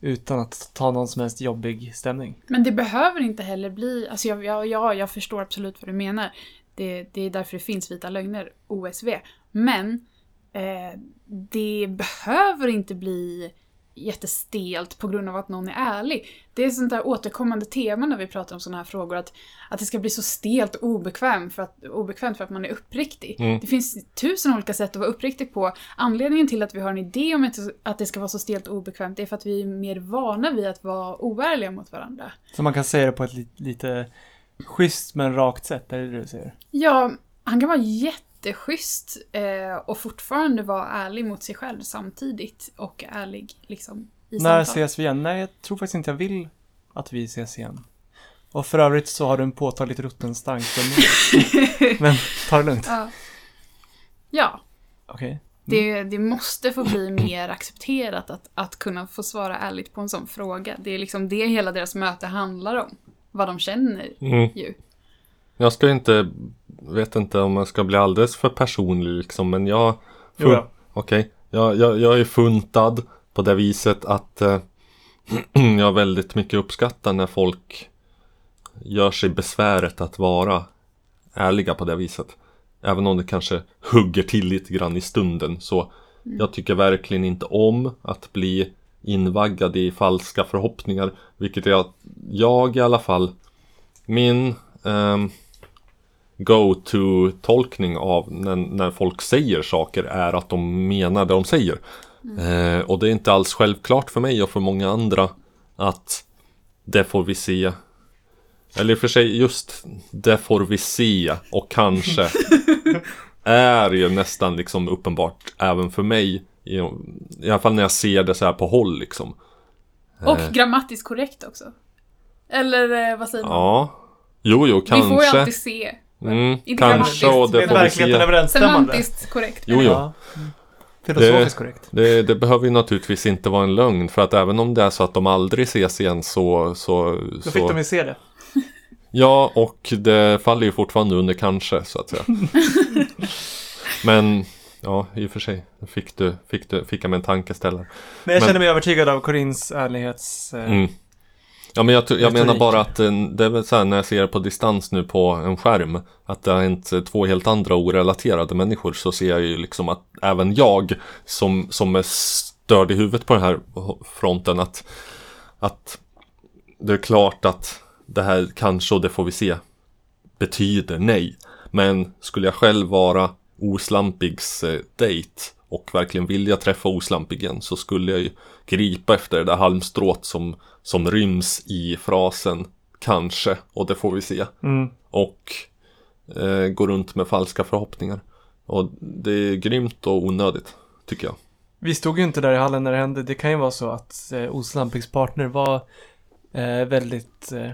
utan att ta någon som helst jobbig stämning. Men det behöver inte heller bli, alltså jag, jag, ja, jag förstår absolut vad du menar. Det, det är därför det finns vita lögner, OSV. Men eh, det behöver inte bli jättestelt på grund av att någon är ärlig. Det är sånt där återkommande tema när vi pratar om sådana här frågor, att, att det ska bli så stelt och obekvämt för att, obekvämt för att man är uppriktig. Mm. Det finns tusen olika sätt att vara uppriktig på. Anledningen till att vi har en idé om att- det ska vara så stelt och obekvämt är för att vi är mer vana vid att vara oärliga mot varandra. Så man kan säga det på ett li- lite schysst men rakt sätt, är det det du säger? Ja, han kan vara jätteschysst eh, och fortfarande vara ärlig mot sig själv samtidigt och ärlig liksom i När samtal. ses vi igen? Nej, jag tror faktiskt inte jag vill att vi ses igen. Och för övrigt så har du en påtagligt rutten stank. Men, men ta det lugnt. Ja. ja, Okej. det, det måste få bli mer accepterat att, att kunna få svara ärligt på en sån fråga. Det är liksom det hela deras möte handlar om. Vad de känner Mm. ju. Jag ska inte, vet inte om jag ska bli alldeles för personlig liksom, men jag... Då. Okej, jag, jag, jag är funtad På det viset att eh, jag väldigt mycket uppskattar när folk gör sig besväret att vara ärliga på det viset. Även om det kanske hugger till lite grann i stunden. Så jag tycker verkligen inte om att bli invaggad i falska förhoppningar. Vilket jag, jag i alla fall, min ehm, go-to-tolkning av när, när folk säger saker är att de menar det de säger. Eh, och det är inte alls självklart för mig och för många andra att det får vi se. Eller i och för sig just det får vi se och kanske är ju nästan liksom uppenbart även för mig. I, I alla fall när jag ser det så här på håll liksom. Och Eh, grammatiskt korrekt också. Eller eh, vad säger man? Ja. Jo, jo, kanske. Vi får ju alltid se. Mm, Inte kanske och det får vi verkligheten se. Semantiskt korrekt. Jo, jo. Ja. Filosofiskt korrekt. Det, det behöver ju naturligtvis inte vara en lögn för att även om det är så att de aldrig ses igen så... så, Då fick så de ju se det. Ja, och det faller ju fortfarande under kanske så att säga. Men, ja, i och för sig. Fick du, fick du, fick jag med en tankeställare. Men jag Men- känner mig övertygad av Corins ärlighets... Eh, Mm. Ja men jag, jag menar bara att eh, det är väl så här när jag ser på distans nu på en skärm Att det har hänt två helt andra orelaterade människor så ser jag ju liksom att även jag som, som är störd i huvudet på den här fronten att Att det är klart att det här kanske och det får vi se betyder nej. Men skulle jag själv vara Oslampigs eh, dejt och verkligen vilja träffa Oslampig igen så skulle jag ju gripa efter det där halmstrået som, som ryms i frasen kanske och det får vi se. Mm. Och eh, gå runt med falska förhoppningar. Och det är grymt och onödigt, tycker jag. Vi stod ju inte där i hallen när det hände. Det kan ju vara så att eh, Oslampiks partner var eh, väldigt eh,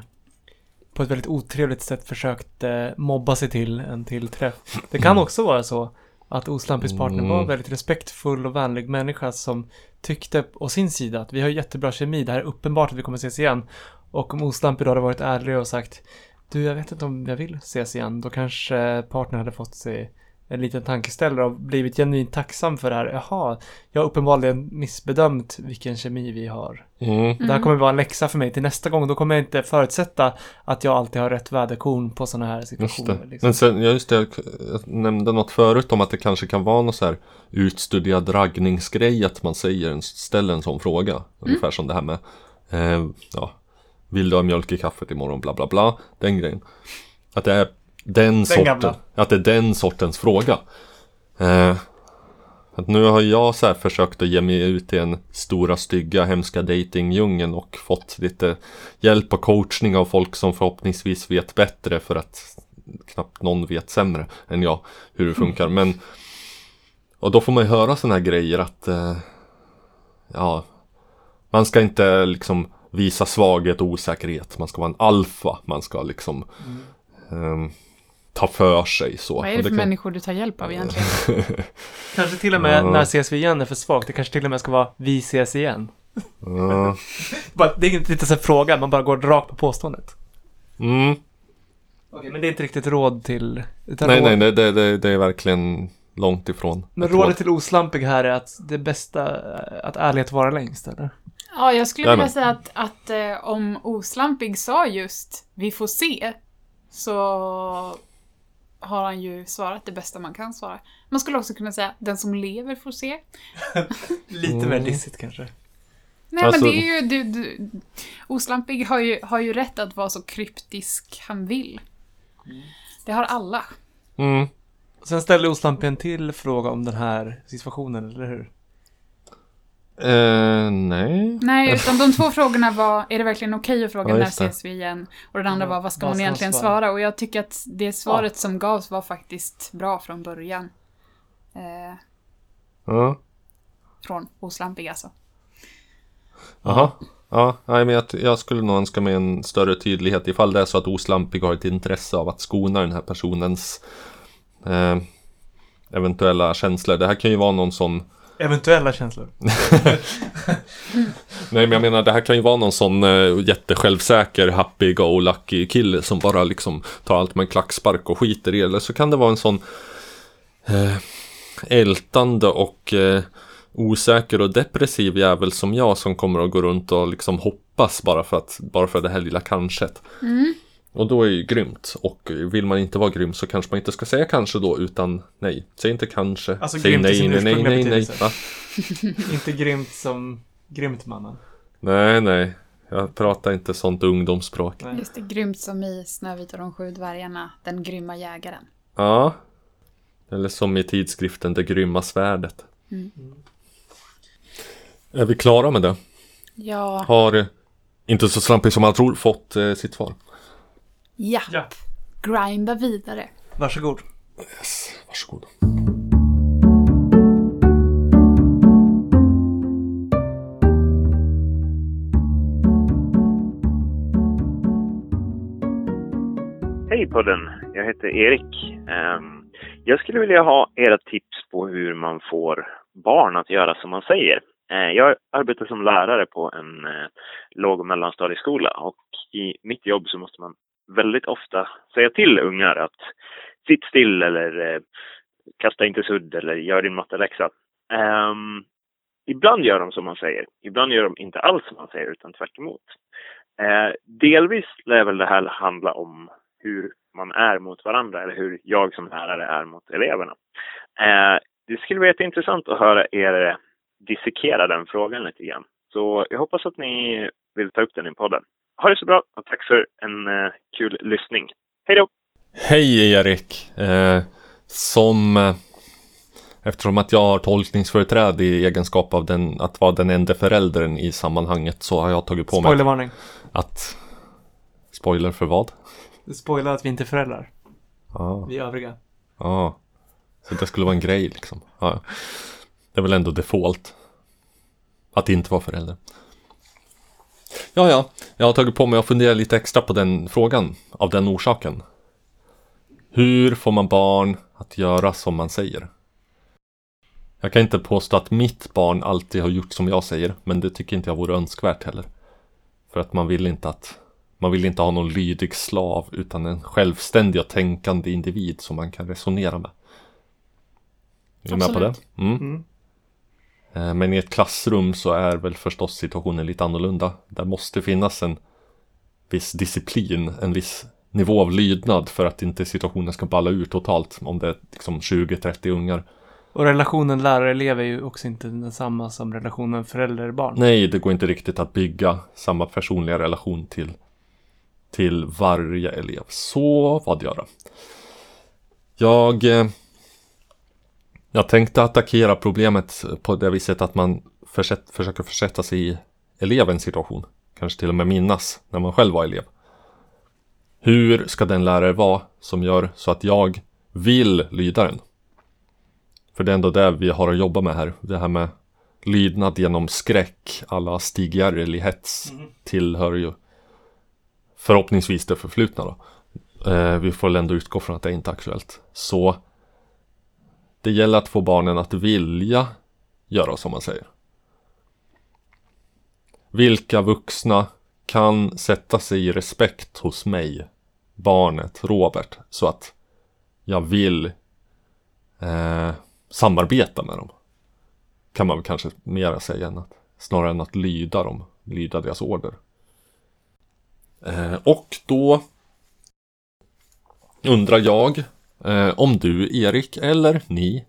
på ett väldigt otrevligt sätt försökt eh, mobba sig till en till träff. Det kan också vara så att Oslampiks partner Mm. var väldigt respektfull och vänlig människa som tyckte å sin sida att vi har jättebra kemi, det här är uppenbart att vi kommer ses igen. Och om Oslampi då hade varit ärlig och sagt du, jag vet inte om jag vill ses igen, då kanske partnern hade fått sig en liten tankeställare och blivit genuint tacksam för det här. Jaha, jag har uppenbarligen missbedömt vilken kemi vi har. Mm. Det här kommer vara en läxa för mig till nästa gång. Då kommer jag inte förutsätta att jag alltid har rätt väderkorn på sådana här Just situationer. det. Liksom. Men sen, ja just det, jag, nämnde något förut om att det kanske kan vara någon så här utstuderad raggningsgrej att man säger, en- ställer en sån fråga. Ungefär som det här med, eh, ja, vill du ha mjölk i kaffet imorgon, bla bla bla, den grejen. Att det är den, sorten, gamla. att det är den sortens fråga. Eh, att nu har jag så här försökt att ge mig ut i en stora stygga hemska datingdjungeln och fått lite hjälp och coachning av folk som förhoppningsvis vet bättre för att knappt någon vet sämre än jag hur det funkar. Men och då får man ju höra sådana här grejer att eh, ja, man ska inte liksom visa svaghet och osäkerhet. Man ska vara en alfa. Man ska liksom ehm, ta för sig så. Vad är det för kan- människor du tar hjälp av egentligen? Kanske till och med när ses vi igen är för svagt. Det kanske till och med ska vara vi ses igen. Bara, det är inte ens en fråga, man bara går rakt på påståendet. Mm. Okej, men det är inte riktigt råd till... Utan Nej, råd, nej, det, det, det, det är verkligen långt ifrån. Men rådet till Oslampig här är att det bästa, att ärlighet vara längst, eller? Ja, jag skulle vilja säga att, att eh, om Oslampig sa just vi får se, så har han ju svarat det bästa man kan svara. Man skulle också kunna säga den som lever får se. Lite Mm. mer lissigt kanske. Nej Alltså- men det är ju, du, du, Oslampig har ju, har ju rätt att vara så kryptisk han vill. Det har alla. Mm. Sen ställde Oslampig en till fråga om den här situationen, eller hur? Eh, nej. Nej, utan de två frågorna var, är det verkligen okej att fråga Ja, när ses vi igen? Och den andra Ja, var, vad ska vad man egentligen svara? svara? Och jag tycker att det svaret som gavs var faktiskt bra från början. Eh, Ja. från Oslampig alltså. Jaha. Ja, nej, men jag, jag skulle nog önska mig en större tydlighet ifall det är så att Oslampig har ett intresse av att skona den här personens eh, eventuella känslor. Det här kan ju vara någon som Eventuella känslor. Nej men jag menar det här kan ju vara någon sån uh, jättesjälvsäker happy-go-lucky kille som bara liksom tar allt med en klackspark och skiter i Eller så kan det vara en sån eh, ältande och eh, osäker och depressiv jävel som jag som kommer att gå runt och liksom hoppas bara för att bara för det här lilla kanchet. Mm. Och då är det ju grymt. Och vill man inte vara grym så kanske man inte ska säga kanske då utan nej. Säg inte kanske. Alltså Säg grymt i nej, sin nej, nej, nej, nej. Va? Inte grymt som grymt mannen. Nej, nej. Jag pratar inte sånt ungdomsspråk. Nej. Just det, grymt som i Snövit och de sju dvärgarna. Den grymma jägaren. Ja. Eller som i tidskriften Det grymma svärdet. Mm. Är vi klara med det? Ja. Har eh, inte så slampig som man tror fått eh, sitt svar. Ja. Ja. Grinda vidare. Varsågod. Yes, varsågod. Hej podden, jag heter Erik. Ehm, Jag skulle vilja ha era tips på hur man får barn att göra som man säger. Eh, Jag arbetar som lärare på en eh, låg och mellanstadieskola och i mitt jobb så måste man väldigt ofta säga till ungar att sitt still eller eh, kasta inte sudd eller gör din matteläxa. Um, ehm, Ibland gör de som man säger, ibland gör de inte alls som man säger utan tvärt emot. Eh, delvis lär väl det här handla om hur man är mot varandra eller hur jag som lärare är mot eleverna. Eh, det skulle vara jätteintressant att höra er dissekera den frågan lite grann. Så jag hoppas att ni vill ta upp den i podden. Ha det så bra och tack för en eh, kul lyssning. Hej då! Hej Erik! Eh, som eh, Eftersom att jag har tolkningsföreträde i egenskap av den, att vara den enda föräldern i sammanhanget så har jag tagit på mig Spoilervarning. att Spoiler för vad? Spoiler att vi inte är föräldrar. Ja, Vi övriga. ja. Så det skulle vara en grej liksom. Ja. Det är väl ändå default. Att inte vara förälder. Ja, ja. Jag har tagit på mig att fundera lite extra på den frågan. Av den orsaken. Hur får man barn att göra som man säger? Jag kan inte påstå att mitt barn alltid har gjort som jag säger. Men det tycker inte jag vore önskvärt heller. För att man vill inte att man vill inte ha någon lydig slav utan en självständig och tänkande individ som man kan resonera med. Är du med på det? Mm. Mm. Eh, Men i ett klassrum så är väl förstås situationen lite annorlunda. Där måste finnas en viss disciplin, en viss nivå av lydnad för att inte situationen ska balla ur totalt om det är liksom 20-30 ungar. Och relationen lärare-elev är ju också inte densamma som relationen förälder-barn. Nej, det går inte riktigt att bygga samma personliga relation till, till varje elev. Så vad göra? Jag, eh, jag tänkte attackera problemet på det viset att man försätt, försöker försätta sig i elevens situation. Kanske till och med minnas när man själv var elev. Hur ska den lärare vara som gör så att jag vill lyda den? För det är ändå det vi har att jobba med här. Det här med lydnad genom skräck. Alla Stig i hets tillhör ju förhoppningsvis det förflutna då. Eh, vi får väl ändå utgå från att det inte är aktuellt. Så det gäller att få barnen att vilja göra som man säger. Vilka vuxna kan sätta sig i respekt hos mig, barnet, Robert, så att jag vill eh, samarbeta med dem. Kan man väl kanske mera säga än att, snarare än att lyda dem, lyda deras order. Eh, och då undrar jag om du, Erik, eller ni,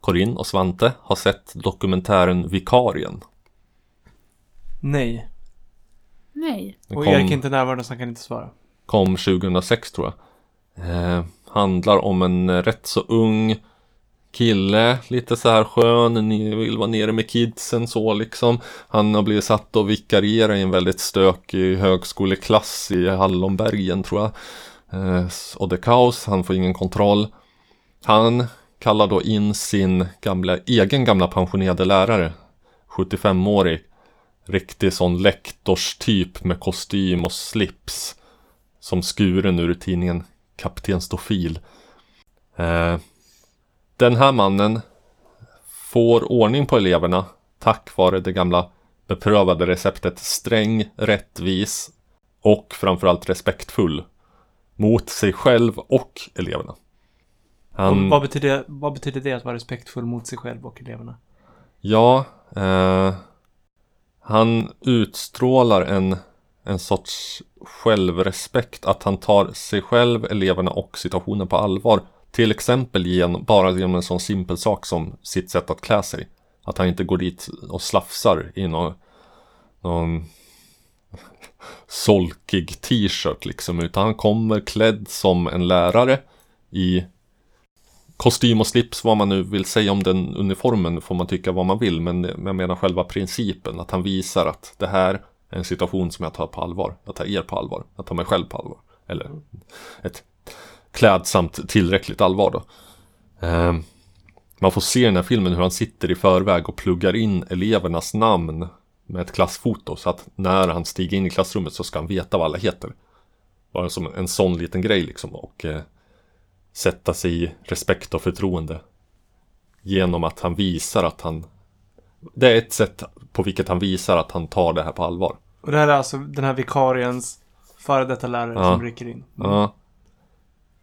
Corinne och Svante, har sett dokumentären Vikarien. Nej. Nej. Den Och kom- Erik är inte närvarande så han kan inte svara. kom 2006 tror jag. Eh, handlar om en eh, rätt så ung kille, lite så här skön, ni vill vara nere med kidsen så liksom. Han har blivit satt att vikariera i en väldigt stökig högskoleklass i Hallonbergen tror jag. Eh, och det är kaos, han får ingen kontroll. Han kallar då in sin gamla, egen gamla pensionerade lärare, 75-årig, riktig sån lektorstyp med kostym och slips. Som skuren ur tidningen Kapten Stofil. Eh, den här mannen får ordning på eleverna tack vare det gamla beprövade receptet sträng, rättvis och framförallt respektfull mot sig själv och eleverna. Han, vad, betyder, vad betyder det att vara respektfull mot sig själv och eleverna? Ja, eh, han utstrålar en, en sorts självrespekt att han tar sig själv, eleverna och situationen på allvar. Till exempel genom, bara genom en sån simpel sak som sitt sätt att klä sig. Att han inte går dit och slafsar i någon, någon solkig t-shirt liksom. Utan han kommer klädd som en lärare i kostym och slips, vad man nu vill säga om den uniformen får man tycka vad man vill. Men jag menar själva principen, att han visar att det här är en situation som jag tar på allvar. Jag tar er på allvar, jag tar mig själv på allvar. Eller ett klädsamt tillräckligt allvar då. Ehm, man får se i den här filmen hur han sitter i förväg och pluggar in elevernas namn med ett klassfoto. Så att när han stiger in i klassrummet så ska han veta vad alla heter. Bara som en sån liten grej liksom. Och eh, sätta sig i respekt och förtroende. Genom att han visar att han... Det är ett sätt på vilket han visar att han tar det här på allvar. Och det här är alltså den här vikariens före detta lärare Ja. som rycker in. Ja.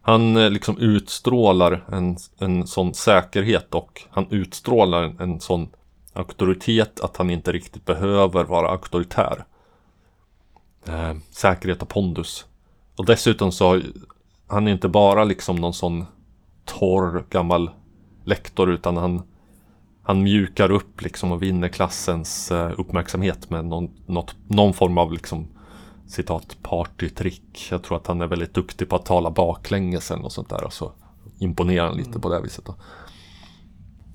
Han eh, liksom utstrålar en, en sån säkerhet och han utstrålar en, en sån auktoritet att han inte riktigt behöver vara auktoritär. Eh, säkerhet och pondus. Och dessutom så har han är inte bara liksom någon sån torr gammal lektor utan han han mjukar upp liksom och vinner klassens eh, uppmärksamhet med någon, något, någon form av liksom citat partytrick. Jag tror att han är väldigt duktig på att tala baklänges eller något sånt där och så imponerar han lite på det viset. Då.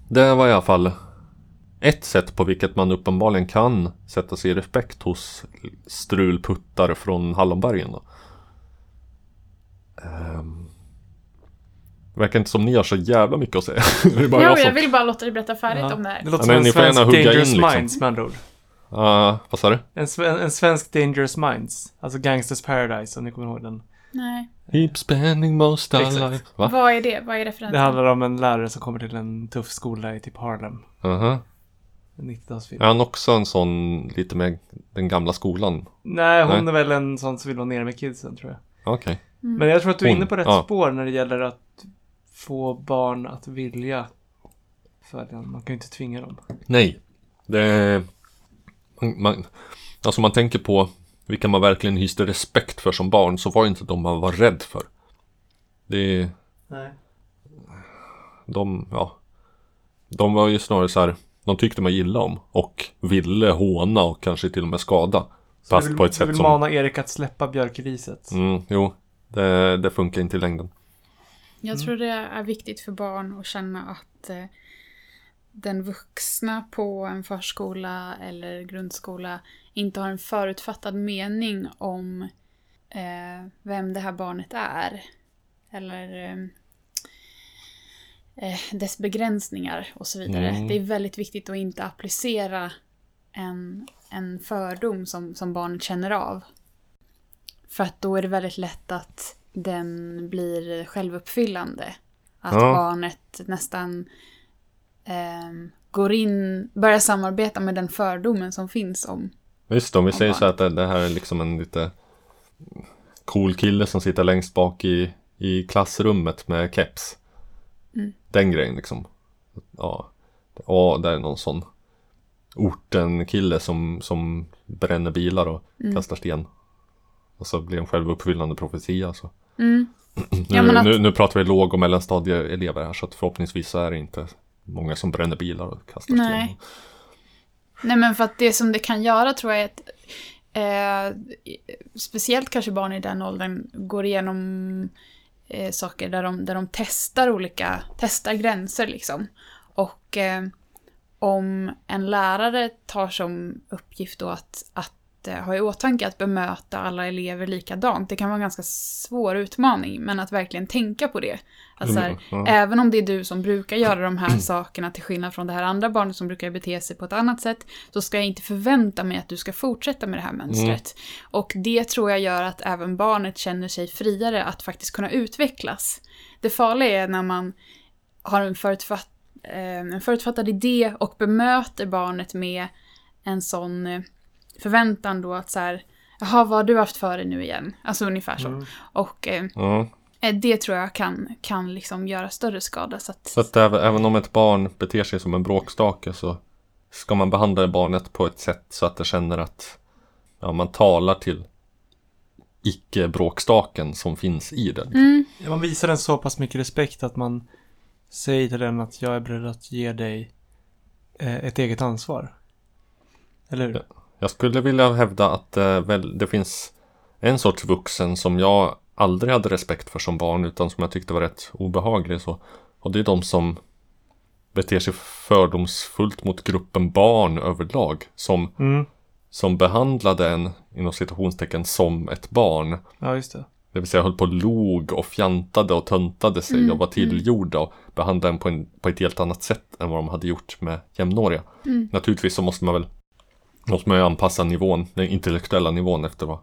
Det var i alla fall ett sätt på vilket man uppenbarligen kan sätta sig i respekt hos strulputtar från Hallonbergen. Då. Det verkar inte som ni har så jävla mycket att säga. det är bara Jo, jag som... jag vill bara låta dig berätta färdigt om det här. Det låter Ja, som en ni får svensk gärna hugga in, Dangerous liksom. Minds med andra ord. Ah, vad sa du? En, en svensk Dangerous Minds. Alltså Gangsters Paradise, om ni kommer ihåg den. Nej. Keep spending most of life. Va? Vad är det? Vad är referensen? Det handlar om en lärare som kommer till en tuff skola i typ Harlem. Aha. En 90-talsfilm. Är han också en sån lite med den gamla skolan? Nej, hon Nej. är väl en sån som vill vara nere med kidsen, tror jag. Okej. Men jag tror att du är Hon, inne på rätt ja. spår när det gäller att få barn att vilja följa. Man kan ju inte tvinga dem. Nej. Det är... Man, man, alltså man tänker på vilka man verkligen hyste respekt för som barn så var det inte de man var rädd för. Det är... Nej. De, ja. De var ju snarare så här. De tyckte man illa om och ville håna och kanske till och med skada. Fast du vill, på ett du sätt vill som... mana Erik att släppa björkriset. Mm, jo. Det, det funkar inte i längden. Jag tror det är viktigt för barn att känna att eh, den vuxna på en förskola eller grundskola inte har en förutfattad mening om eh, vem det här barnet är. Eller eh, eh, dess begränsningar och så vidare. Mm. Det är väldigt viktigt att inte applicera en, en fördom som, som barnet känner av. För att då är det väldigt lätt att den blir självuppfyllande. Att Ja. barnet nästan ehm, går in, börjar samarbeta med den fördomen som finns om. Visst, om vi säger bara. så att det, det här är liksom en lite cool kille som sitter längst bak i, i klassrummet med keps. Mm. Den grejen liksom. Ja, ja det är någon sån orten-kille som, som bränner bilar och Mm. kastar sten. Och så blir en självuppfyllande profetia. Så. Mm. Nu, Ja, att- nu, nu pratar vi låg och mellanstadieelever här så att förhoppningsvis så är det inte många som bränner bilar och kastar Nej. sten. Nej men för att det som det kan göra tror jag är att eh, speciellt kanske barn i den åldern går igenom eh, saker där de, där de testar olika, testar gränser liksom. Och eh, om en lärare tar som uppgift då att, att eh, ha i åtanke att bemöta alla elever likadant, det kan vara en ganska svår utmaning, men att verkligen tänka på det. Att så här, Mm. Även om det är du som brukar göra de här sakerna till skillnad från det här andra barnet som brukar bete sig på ett annat sätt, så ska jag inte förvänta mig att du ska fortsätta med det här mönstret. Och det tror jag gör att även barnet känner sig friare att faktiskt kunna utvecklas. Det farliga är när man har en, förutfatt, eh, en förutfattad idé och bemöter barnet med en sån eh, förväntan då att så här, jaha, vad har du haft för dig nu igen? Alltså ungefär så. Och eh. Eh, Det tror jag kan, kan liksom göra större skada. Så att, Så att även, även om ett barn beter sig som en bråkstake så ska man behandla barnet på ett sätt så att det känner att ja, man talar till icke-bråkstaken som finns i den. Mm. Ja, Man visar den så pass mycket respekt att man säger till den att jag är beredd att ge dig eh, ett eget ansvar. Eller hur? Ja. Jag skulle vilja hävda att eh, väl, det finns en sorts vuxen som jag aldrig hade respekt för som barn utan som jag tyckte var rätt obehaglig. Så. Och det är de som beter sig fördomsfullt mot gruppen barn överlag. Som, Mm. som behandlade en, inom citationstecken, som ett barn. Ja, just det. Det vill säga höll på och log och fjantade och töntade sig Mm, och var tillgjorda och behandlade en på, en på ett helt annat sätt än vad de hade gjort med jämnåriga. Mm. Naturligtvis så måste man väl måste man ju anpassa nivån, den intellektuella nivån efter vad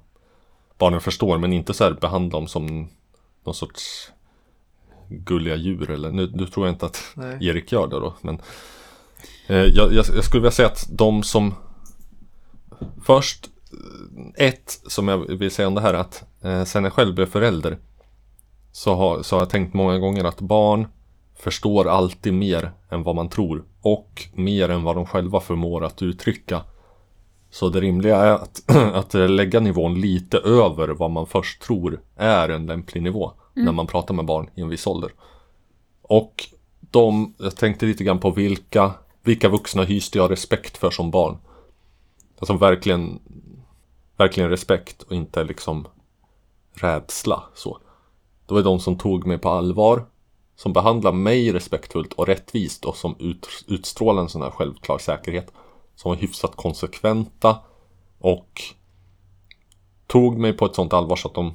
barnen förstår men inte så här behandla dem som någon sorts gulliga djur eller nu, nu tror jag inte att Nej. Erik gör det då men eh, jag, jag, jag skulle vilja säga att de som Först eh, ett som jag vill säga om det här är att eh, sen jag själv blev förälder så har, så har jag tänkt många gånger att barn förstår alltid mer än vad man tror och mer än vad de själva förmår att uttrycka. Så det rimliga är att, att lägga nivån lite över vad man först tror är en lämplig nivå när man pratar med barn i en viss ålder. Och de, jag tänkte lite grann på vilka, vilka vuxna hyste jag respekt för som barn. Alltså verkligen, verkligen respekt och inte liksom rädsla så. Det var de som tog mig på allvar, som behandlade mig respektfullt och rättvist och som ut, utstrålade en sån här självklar säkerhet. Som var hyfsat konsekventa och tog mig på ett sånt allvar så att de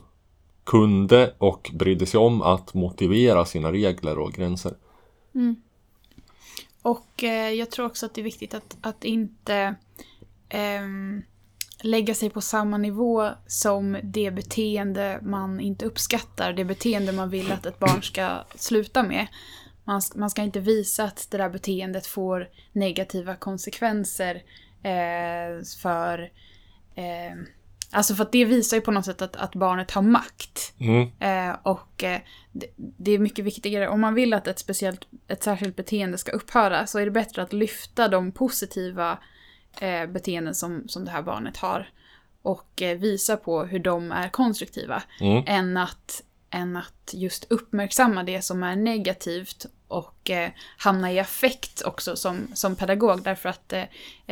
kunde och brydde sig om att motivera sina regler och gränser. Mm. Och eh, jag tror också att det är viktigt att, att inte eh, lägga sig på samma nivå som det beteende man inte uppskattar, det beteende man vill att ett barn ska sluta med. Man, man ska inte visa att det där beteendet får negativa konsekvenser eh, för... Eh, alltså för att det visar ju på något sätt att, att barnet har makt. Mm. Eh, och eh, det, det är mycket viktigare, om man vill att ett, speciellt, ett särskilt beteende ska upphöra så är det bättre att lyfta de positiva eh, beteenden som, som det här barnet har och eh, visa på hur de är konstruktiva Mm. än, att, än att just uppmärksamma det som är negativt och eh, hamna i affekt också som, som pedagog. Därför att eh,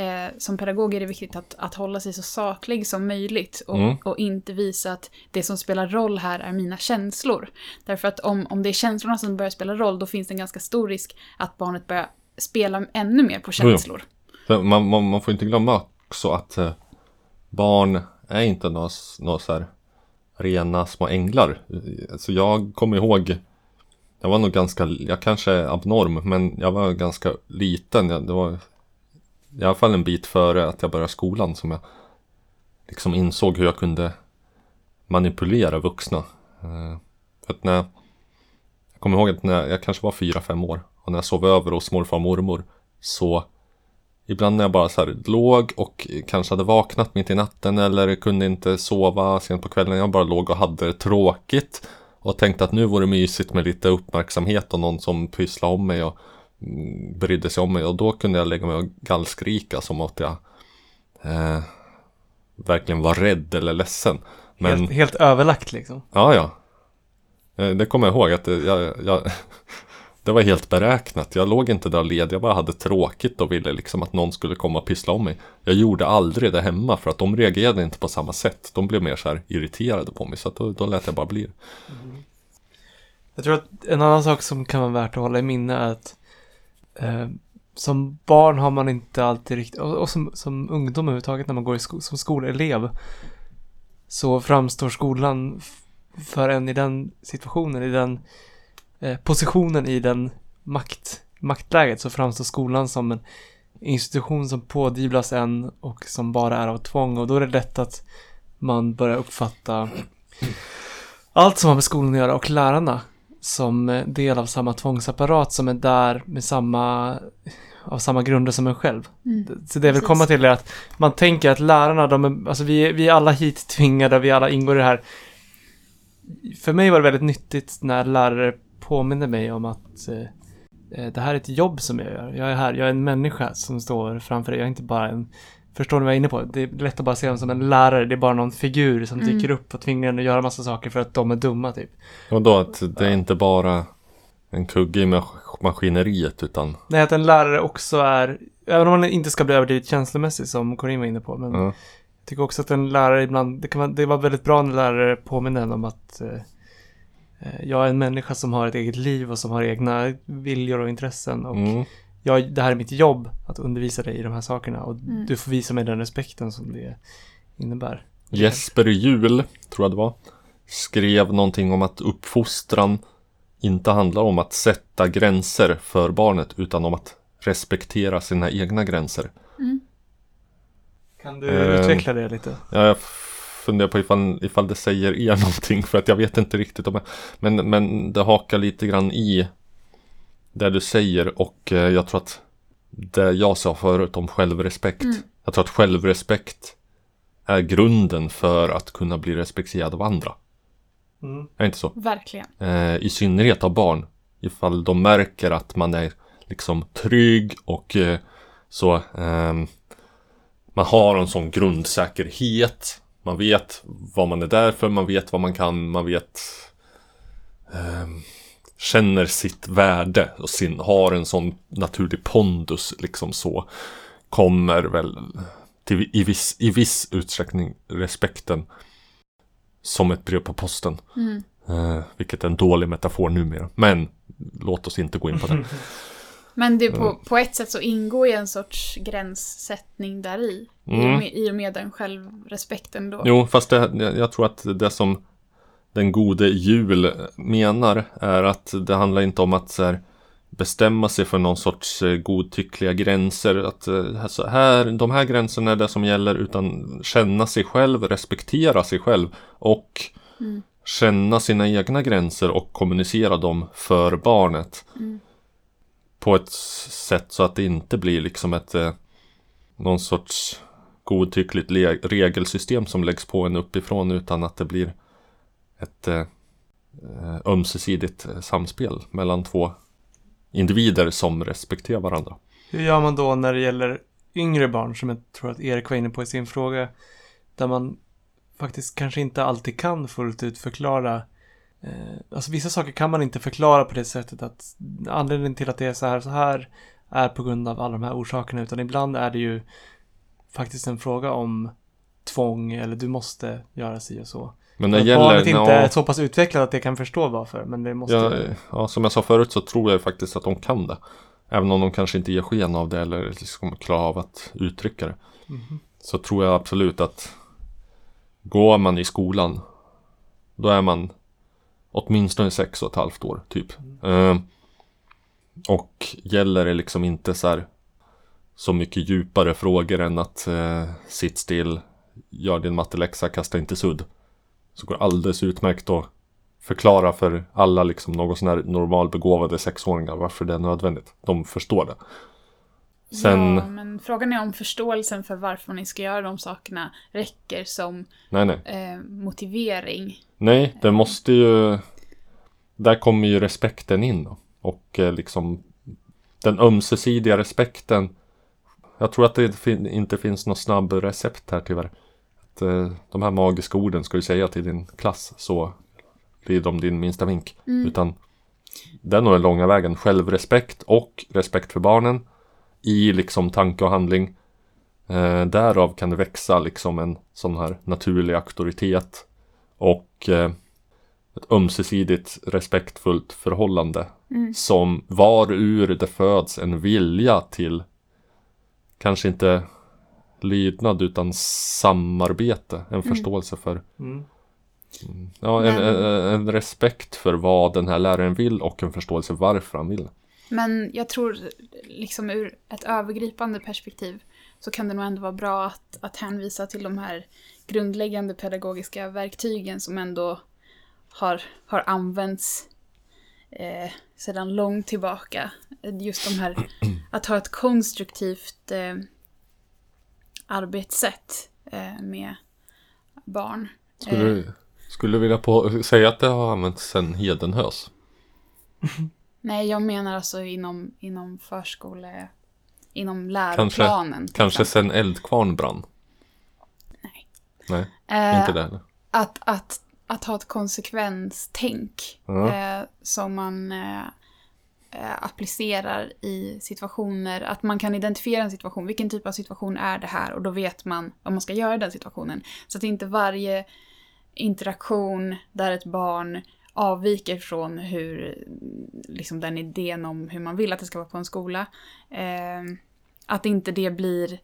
eh, som pedagog är det viktigt att, att hålla sig så saklig som möjligt och, Mm. och inte visa att det som spelar roll här är mina känslor. Därför att om, om det är känslorna som börjar spela roll då finns det en ganska stor risk att barnet börjar spela ännu mer på känslor. Man, man, man får inte glömma också att eh, barn är inte några, s- några så här rena små änglar. Så jag kommer ihåg, jag var nog ganska, jag kanske är abnorm, men jag var ganska liten. Jag, det var i alla fall en bit före att jag började skolan som jag liksom insåg hur jag kunde manipulera vuxna. Eh, för att när jag, kommer ihåg att när jag, jag kanske var fyra, fem år och när jag sov över hos morfar och mormor så Ibland när jag bara så här låg och kanske hade vaknat mitt i natten eller kunde inte sova sent på kvällen. Jag bara låg och hade det tråkigt. Och tänkte att nu vore det mysigt med lite uppmärksamhet och någon som pysslade om mig och mm, brydde sig om mig. Och då kunde jag lägga mig och gallskrika som att jag eh, verkligen var rädd eller ledsen. Men Helt, helt överlagt liksom. Ja, ja. Eh, Det kommer jag ihåg att det, jag, jag, det var helt beräknat. Jag låg inte där led, jag bara hade tråkigt och ville liksom att någon skulle komma och pyssla om mig. Jag gjorde aldrig det hemma för att de reagerade inte på samma sätt. De blev mer så här irriterade på mig så då, då lät jag bara bli. Jag tror att en annan sak som kan vara värt att hålla i minne är att eh, som barn har man inte alltid riktigt, och, och som, som ungdom överhuvudtaget när man går i sko, som skolelev så framstår skolan för en i den situationen, i den eh, positionen i den makt, maktläget så framstår skolan som en institution som pådyvlas en och som bara är av tvång. Och då är det lätt att man börjar uppfatta allt som har med skolan att göra och lärarna som eh, del av samma tvångsapparat som är där med samma av samma grunder som en själv. Mm. Så det jag vill komma till är att man tänker att lärarna, de är, alltså vi, vi är alla hit tvingade, vi alla ingår i det här. För mig var det väldigt nyttigt när lärare påminner mig om att eh, eh, det här är ett jobb som jag gör. Jag är här, jag är en människa som står framför dig. Jag är inte bara en, förstår ni vad jag är inne på? Det är lätt att bara se dem som en lärare. Det är bara någon figur som dyker upp och tvingar en att göra massa saker för att de är dumma typ. Och då att det är inte bara en kugge i mas- maskineriet utan Nej, att en lärare också är, även om man inte ska bli överdrivet känslomässig som Corinne var inne på, men ja. jag tycker också att en lärare ibland, det kan vara, det var väldigt bra när lärare påminner en om att eh, eh, jag är en människa som har ett eget liv och som har egna viljor och intressen och Mm. Jag, det här är mitt jobb att undervisa dig i de här sakerna och Mm. du får visa mig den respekten som det innebär. Jesper Juhl, tror jag det var, skrev någonting om att uppfostran inte handlar om att sätta gränser för barnet utan om att respektera sina egna gränser. Kan du Eh, utveckla det lite? Ja, Jag funderar på ifall, ifall det säger er någonting för att jag vet inte riktigt om jag, men, men det hakar lite grann i det du säger och eh, jag tror att det jag sa förut om självrespekt. Jag tror att självrespekt är grunden för att kunna bli respekterad av andra. Mm. Är det inte så? Verkligen. Eh, I synnerhet av barn. Ifall de märker att man är liksom trygg och eh, så ehm, man har en sån grundsäkerhet. Man vet vad man är där för, man vet vad man kan, man vet ehm, Känner sitt värde och sin, har en sån naturlig pondus liksom så Kommer väl till, i, viss, i viss utsträckning respekten Som ett brev på posten Mm. Eh, vilket är en dålig metafor numera. Men låt oss inte gå in på det. Men det på, på ett sätt så ingår ju en sorts gränssättning där i. I, och Mm. med, I och med den självrespekten då. Jo, fast det, jag jag tror att det som den gode jul menar är att det handlar inte om att här, bestämma sig för någon sorts eh, godtyckliga gränser. Att alltså, här, de här gränserna är det som gäller utan känna sig själv, respektera sig själv och känna sina egna gränser och kommunicera dem för barnet. På ett sätt så att det inte blir liksom ett eh, någon sorts godtyckligt regelsystem som läggs på en uppifrån utan att det blir ett eh, eh, ömsesidigt samspel mellan två individer som respekterar varandra. Hur gör man då när det gäller yngre barn som jag tror att Erik var inne på i sin fråga? Där man faktiskt kanske inte alltid kan fullt ut förklara eh, Alltså vissa saker kan man inte förklara på det sättet att anledningen till att det är så här så här är på grund av alla de här orsakerna utan ibland är det ju faktiskt en fråga om tvång eller du måste göra si och så. Men när gäller... barnet inte är så pass utvecklat att det kan förstå varför men det måste ja, ja, som jag sa förut så tror jag faktiskt att de kan det. Även om de kanske inte ger sken av det eller liksom klarar av att uttrycka det. Mhm. Så tror jag absolut att går man i skolan då är man åtminstone sex och ett halvt år typ. Eh, och gäller det liksom inte så här så mycket djupare frågor än att eh, sitt still, gör din matteläxa, kasta inte sudd. Så går det alldeles utmärkt att förklara för alla liksom någon sån här normalbegåvade sexåringar varför det är nödvändigt. De förstår det. Sen, Ja, men frågan är om förståelsen för varför ni ska göra de sakerna räcker som nej nej. eh, motivering. Nej, det måste ju... Där kommer ju respekten in då. Och eh, liksom den ömsesidiga respekten. Jag tror att det inte finns något snabb recept här tyvärr. Att, eh, de här magiska orden ska du säga till din klass så blir de din minsta vink. Utan det är nog den långa vägen. Självrespekt och respekt för barnen i liksom tanke och handling. Eh, därav kan det växa liksom en sån här naturlig auktoritet och eh, ett ömsesidigt respektfullt förhållande som var ur det föds en vilja till kanske inte lydnad utan samarbete, en förståelse för Mm. ja, en, Men- en, en respekt för vad den här läraren vill och en förståelse varför han vill. Men jag tror liksom ur ett övergripande perspektiv så kan det nog ändå vara bra att, att hänvisa till de här grundläggande pedagogiska verktygen som ändå har, har använts eh, sedan långt tillbaka. Just de här, att ha ett konstruktivt eh, arbetssätt eh, med barn. Skulle, Eh. du, skulle du vilja på, säga att det har använts sedan Hedenhös? Nej, jag menar alltså inom, inom förskole... Inom Kanske- läroplanen. Kanske exempel. sen Eldkvarn brann? Nej. Nej, Eh, inte det heller. Att, att, att ha ett konsekvenstänk Ja. eh, som man eh, eh, Eh, applicerar i situationer. Att man kan identifiera en situation. Vilken typ av situation är det här? Och då vet man vad man ska göra i den situationen. Så att inte varje interaktion där ett barn avviker från hur, liksom den idén om hur man vill att det ska vara på en skola. Eh, att inte det blir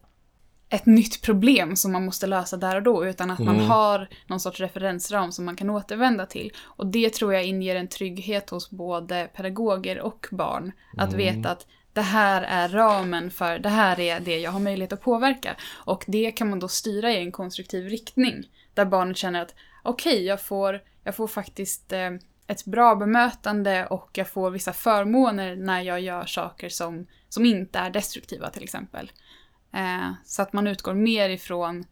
ett nytt problem som man måste lösa där och då, utan att man Mm. har någon sorts referensram som man kan återvända till. Och det tror jag inger en trygghet hos både pedagoger och barn. Att veta att det här är ramen för, det här är det jag har möjlighet att påverka. Och det kan man då styra i en konstruktiv riktning. Där barnet känner att okej, jag, får, jag får faktiskt eh, ett bra bemötande och jag får vissa förmåner när jag gör saker som, som inte är destruktiva till exempel. Eh, så att man utgår mer ifrån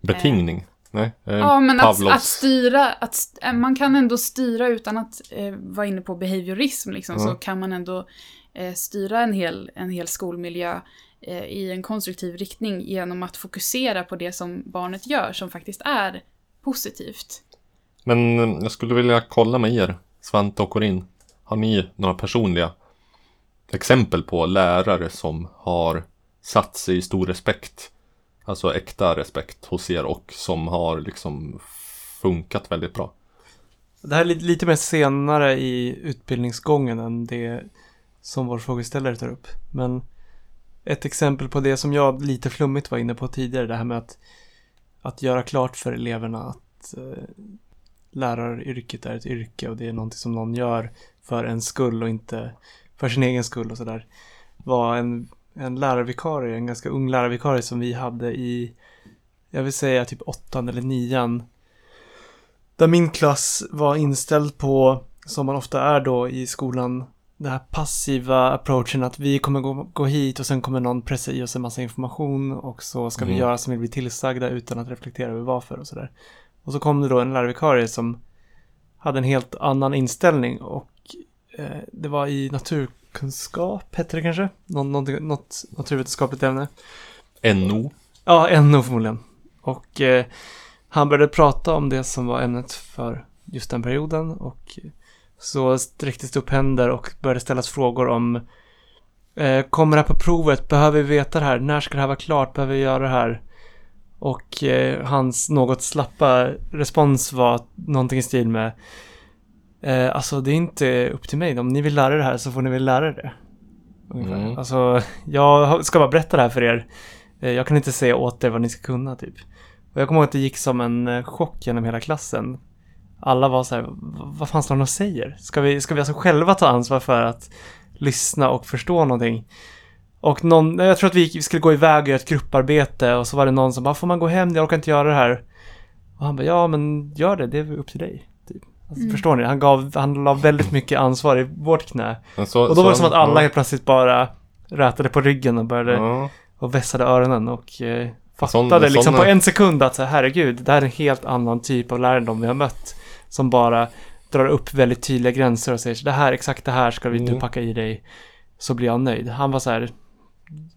Betingning? Nej, eh, Ja, men att, att styra, att, eh, man kan ändå styra utan att eh, vara inne på behaviorism liksom, så Mm. kan man ändå eh, styra en hel, en hel skolmiljö eh, i en konstruktiv riktning genom att fokusera på det som barnet gör som faktiskt är positivt. Men eh, jag skulle vilja kolla med er, Svante och Corinne. Har ni några personliga exempel på lärare som har satt sig i stor respekt? Alltså äkta respekt hos er och som har liksom funkat väldigt bra. Det här är lite, lite mer senare i utbildningsgången än det som vår frågeställare tar upp. Men ett exempel på det som jag lite flummigt var inne på tidigare, det här med att, att göra klart för eleverna att eh, läraryrket är ett yrke och det är någonting som någon gör för en skull och inte för sin egen skull och sådär. Var en, en lärarvikarie, en ganska ung lärarvikarie som vi hade i, jag vill säga typ åttan eller nian där min klass var inställd på, som man ofta är då i skolan, den här passiva approachen att vi kommer gå, gå hit och sen kommer någon pressa i oss en massa information och så ska vi Mm. göra som vi blir tillsagda utan att reflektera över varför och sådär. Och så kom det då en lärarvikarie som hade en helt annan inställning och eh, det var i naturkunskap, hette det kanske? Någon, någonting- något naturvetenskapligt ämne. NO. Ja, NO förmodligen. Och eh, han började prata om det som var ämnet för just den perioden och så sträcktes det upp händer och började ställas frågor om eh, Kommer det här på provet? Behöver vi veta det här? När ska det här vara klart? Behöver vi göra det här? Och eh, hans något slappa respons var någonting i stil med eh, Alltså det är inte upp till mig. Om ni vill lära er det här så får ni väl lära er det. Mm. Alltså jag ska bara berätta det här för er. Eh, Jag kan inte säga åt er vad ni ska kunna typ. Och jag kommer ihåg att det gick som en eh, chock genom hela klassen. Alla var så här, "V- vad fan står han och säger? Ska vi, ska vi alltså själva ta ansvar för att lyssna och förstå någonting? Och någon, jag tror att vi gick- vi skulle gå iväg och göra ett grupparbete och så var det någon som bara, får man gå hem? Jag orkar inte göra det här. Och han bara, ja men gör det, det är upp till dig. Alltså, Mm. Förstår ni? Han gav, han la väldigt mycket ansvar i vårt knä. Så, Och då var det så- som att alla helt plötsligt bara rätade på ryggen och började Ja. och vässade öronen och eh, Sån- fattade liksom såna- på en sekund att så här, herregud, det här är en helt annan typ av de vi har mött. Som bara drar upp väldigt tydliga gränser och säger så det här, exakt det här ska vi, du Mm. packa i dig. Så blir jag nöjd. Han var så här,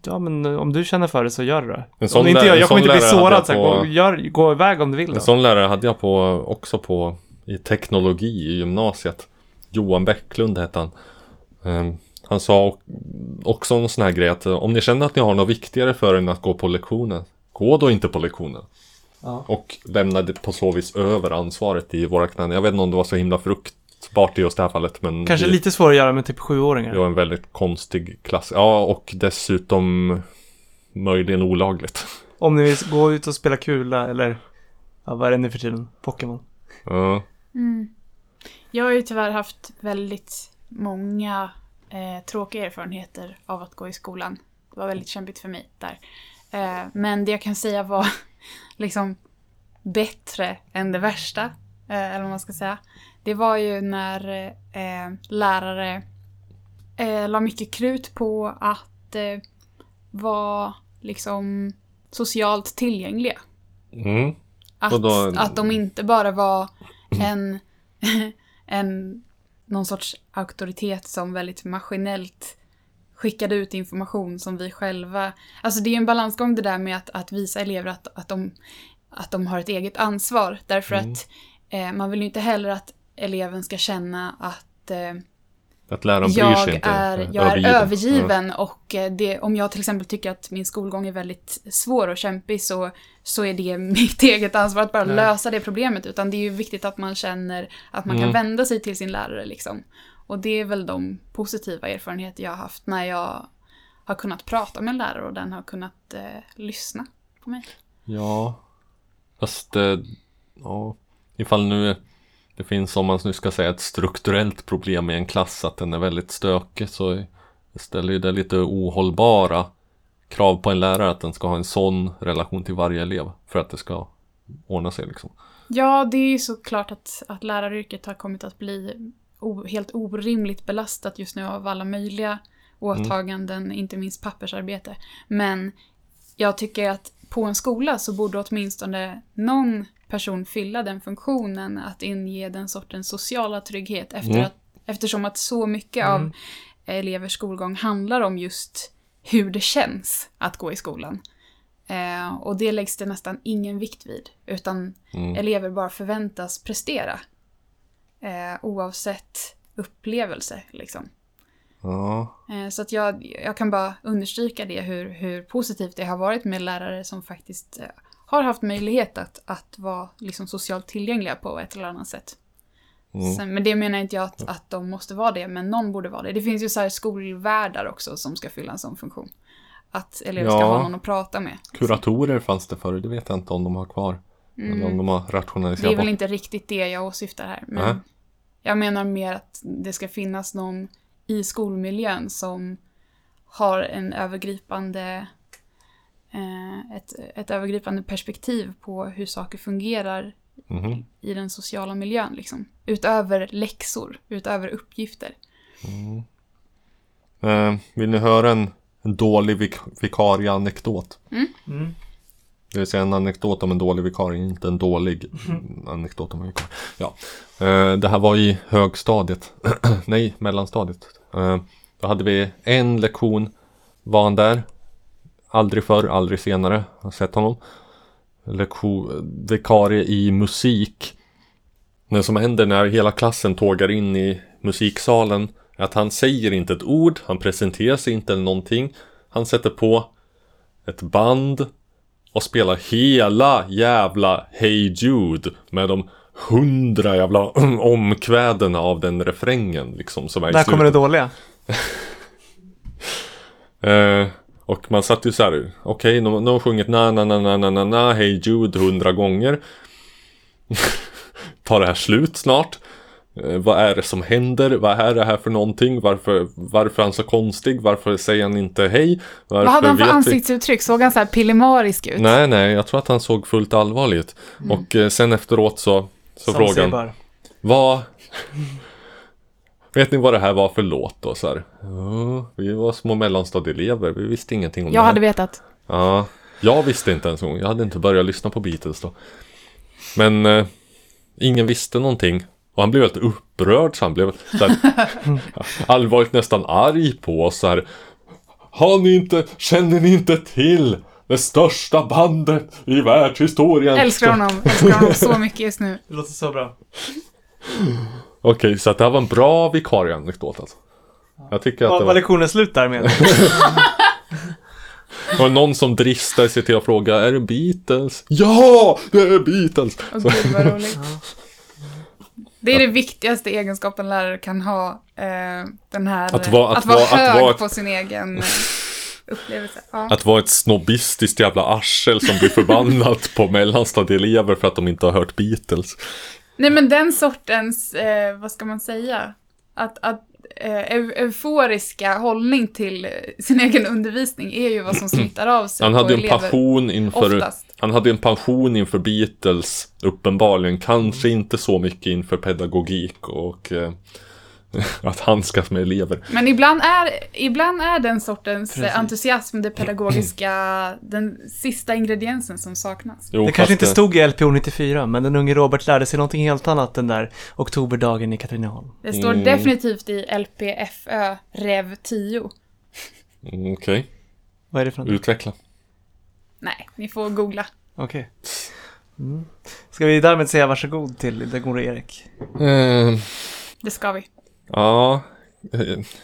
ja men om du känner för det så gör det då. En sån Om inte jag, jag kommer sån inte bli sårad, jag så här, på- gå, gör, gå iväg om du vill då. En sån lärare hade jag på, också på i teknologi i gymnasiet. Johan Bäcklund hette han. Ehm, han sa också en sån här grej att eh, om ni känner att ni har något viktigare för er än att gå på lektionen, gå då inte på lektionen. Ja. Och lämnade på så vis över ansvaret i våra knän. Jag vet inte om det var så himla fruktbart i just det här fallet men Kanske vi, lite svårare att göra med typ sjuåringar. det var en väldigt konstig klass. Ja och dessutom möjligen olagligt. Om ni vill gå ut och spela kula eller, ja vad är det nu för tiden? Pokémon. Ja. Mm. Jag har ju tyvärr haft väldigt många eh, tråkiga erfarenheter av att gå i skolan. Det var väldigt kämpigt för mig där. Eh, men det jag kan säga var liksom bättre än det värsta, eh, eller vad man ska säga. Det var ju när eh, lärare eh, la mycket krut på att eh, vara liksom socialt tillgängliga. Mm. Att, då- att de inte bara var en, en någon sorts auktoritet som väldigt maskinellt skickade ut information som vi själva... Alltså det är en balansgång det där med att, att visa elever att, att, de, att de har ett eget ansvar. Därför att eh, man vill ju inte heller att eleven ska känna att eh, Att läraren bryr jag sig inte. är, jag är Ja. övergiven och eh, det, om jag till exempel tycker att min skolgång är väldigt svår och kämpig så, så är det mitt eget ansvar att bara Nej. lösa det problemet. Utan det är ju viktigt att man känner att man kan Mm. vända sig till sin lärare liksom. Och det är väl de positiva erfarenheter jag har haft när jag har kunnat prata med en lärare och den har kunnat eh, lyssna på mig. Ja. Fast, eh, ja. Ifall nu det finns, om man nu ska säga ett strukturellt problem i en klass, att den är väldigt stökig, så ställer ju det lite ohållbara krav på en lärare att den ska ha en sån relation till varje elev för att det ska ordna sig liksom. Ja, det är ju såklart att, att läraryrket har kommit att bli o, helt orimligt belastat just nu av alla möjliga åtaganden, inte minst pappersarbete. Men jag tycker att på en skola så borde åtminstone någon person fylla den funktionen att inge den sortens sociala trygghet efter Mm. att, eftersom att så mycket av elevers skolgång handlar om just hur det känns att gå i skolan. Eh, och det läggs det nästan ingen vikt vid, utan Mm. elever bara förväntas prestera. Eh, oavsett upplevelse, liksom. Ja. Eh, så att jag, jag kan bara understryka det, hur, hur positivt det har varit med lärare som faktiskt eh, har haft möjlighet att, att vara liksom socialt tillgängliga på ett eller annat sätt. Mm. Sen, men det menar inte jag att, att de måste vara det, men någon borde vara det. Det finns ju så här skolvärdar också som ska fylla en sån funktion. Att elever ska Ja. ha någon att prata med. Kuratorer fanns det förr, det vet jag inte om de har kvar. Eller om de har Mm. Det rationaliserat är väl inte riktigt det jag åsyftar här. Men Nej. jag menar mer att det ska finnas någon i skolmiljön som har en övergripande, ett, ett övergripande perspektiv på hur saker fungerar Mhm. i den sociala miljön. Liksom. Utöver läxor, utöver uppgifter. Eh, vill ni höra en, en dålig vik- vikarieanekdot? Mm. Det vill säga en anekdot om en dålig vikarie, inte en dålig anekdot om en vikarie. Ja. Eh, det här var i högstadiet. Nej, mellanstadiet. Eh, då hade vi en lektion. Var han där? Aldrig förr, aldrig senare. Jag har sett honom. Lektion, vikarie i musik. Det som händer när hela klassen tågar in i musiksalen är att han säger inte ett ord, han presenterar sig inte eller någonting. Han sätter på ett band och spelar hela jävla Hey Jude med de hundra jävla omkvädena av den refrängen liksom som är Där kommer det dåliga. Eh, och man satt ju så här, okej, de, de har sjungit na na na na na na na Hey Jude hundra gånger. Tar det här slut snart? Eh, vad är det som händer? Vad är det här för någonting? Varför, varför är han så konstig? Varför säger han inte hej? Varför Vad hade han för vi- ansiktsuttryck? Såg han så här pillemarisk ut? Nej, nej, jag tror att han såg fullt allvarlig ut. Och eh, sen efteråt så, så frågade han, vad... Vet ni vad det här var för låt då? Så här, ja, vi var små mellanstadieelever, vi visste ingenting om Jag det här. hade vetat. Ja, jag visste inte ens en gång. Jag hade inte börjat lyssna på Beatles då. Men eh, ingen visste någonting. Och han blev helt upprörd så han blev så här, allvarligt nästan arg på oss så här. Har ni inte, känner ni inte till det största bandet i världshistorien? Älskar honom, älskar honom så mycket just nu. Det låter så bra. Okej, så att det här var en bra vikarieanekdot alltså. Jag tycker att Var, det var var, lektionen slut där med? var någon som dristade sig till att fråga Är det Beatles? Ja, det är Beatles! Åh gud vad roligt. Det är det viktigaste egenskapen lärare kan ha. Eh, den här, Att vara- att att vara att hög vara- på sin egen eh, upplevelse. Ja. Att vara ett snobbistiskt jävla arsel som blir förbannat på mellanstadieelever för att de inte har hört Beatles. Nej men den sortens, eh, vad ska man säga? Att, att eh, eu- euforiska hållning till eh, sin egen undervisning är ju vad som smittar av sig Han hade ju en passion inför Oftast. Han hade en passion inför Beatles Uppenbarligen Kanske inte så mycket inför pedagogik och eh, att handskas med elever. Men ibland är, ibland är den sortens Precis. entusiasm det pedagogiska, den sista ingrediensen som saknas. Jo, Det kanske inte stod i LPO 94, men den unge Robert lärde sig någonting helt annat den där oktoberdagen i Katrineholm. Det står Mm. definitivt i LPFÖ Rev 10. Mm, Okej, Vad är det för något? utveckla. Nej, ni får googla. Okej. Mm. Ska vi därmed säga varsågod till den gode Erik? Eh, Det ska vi. Ja,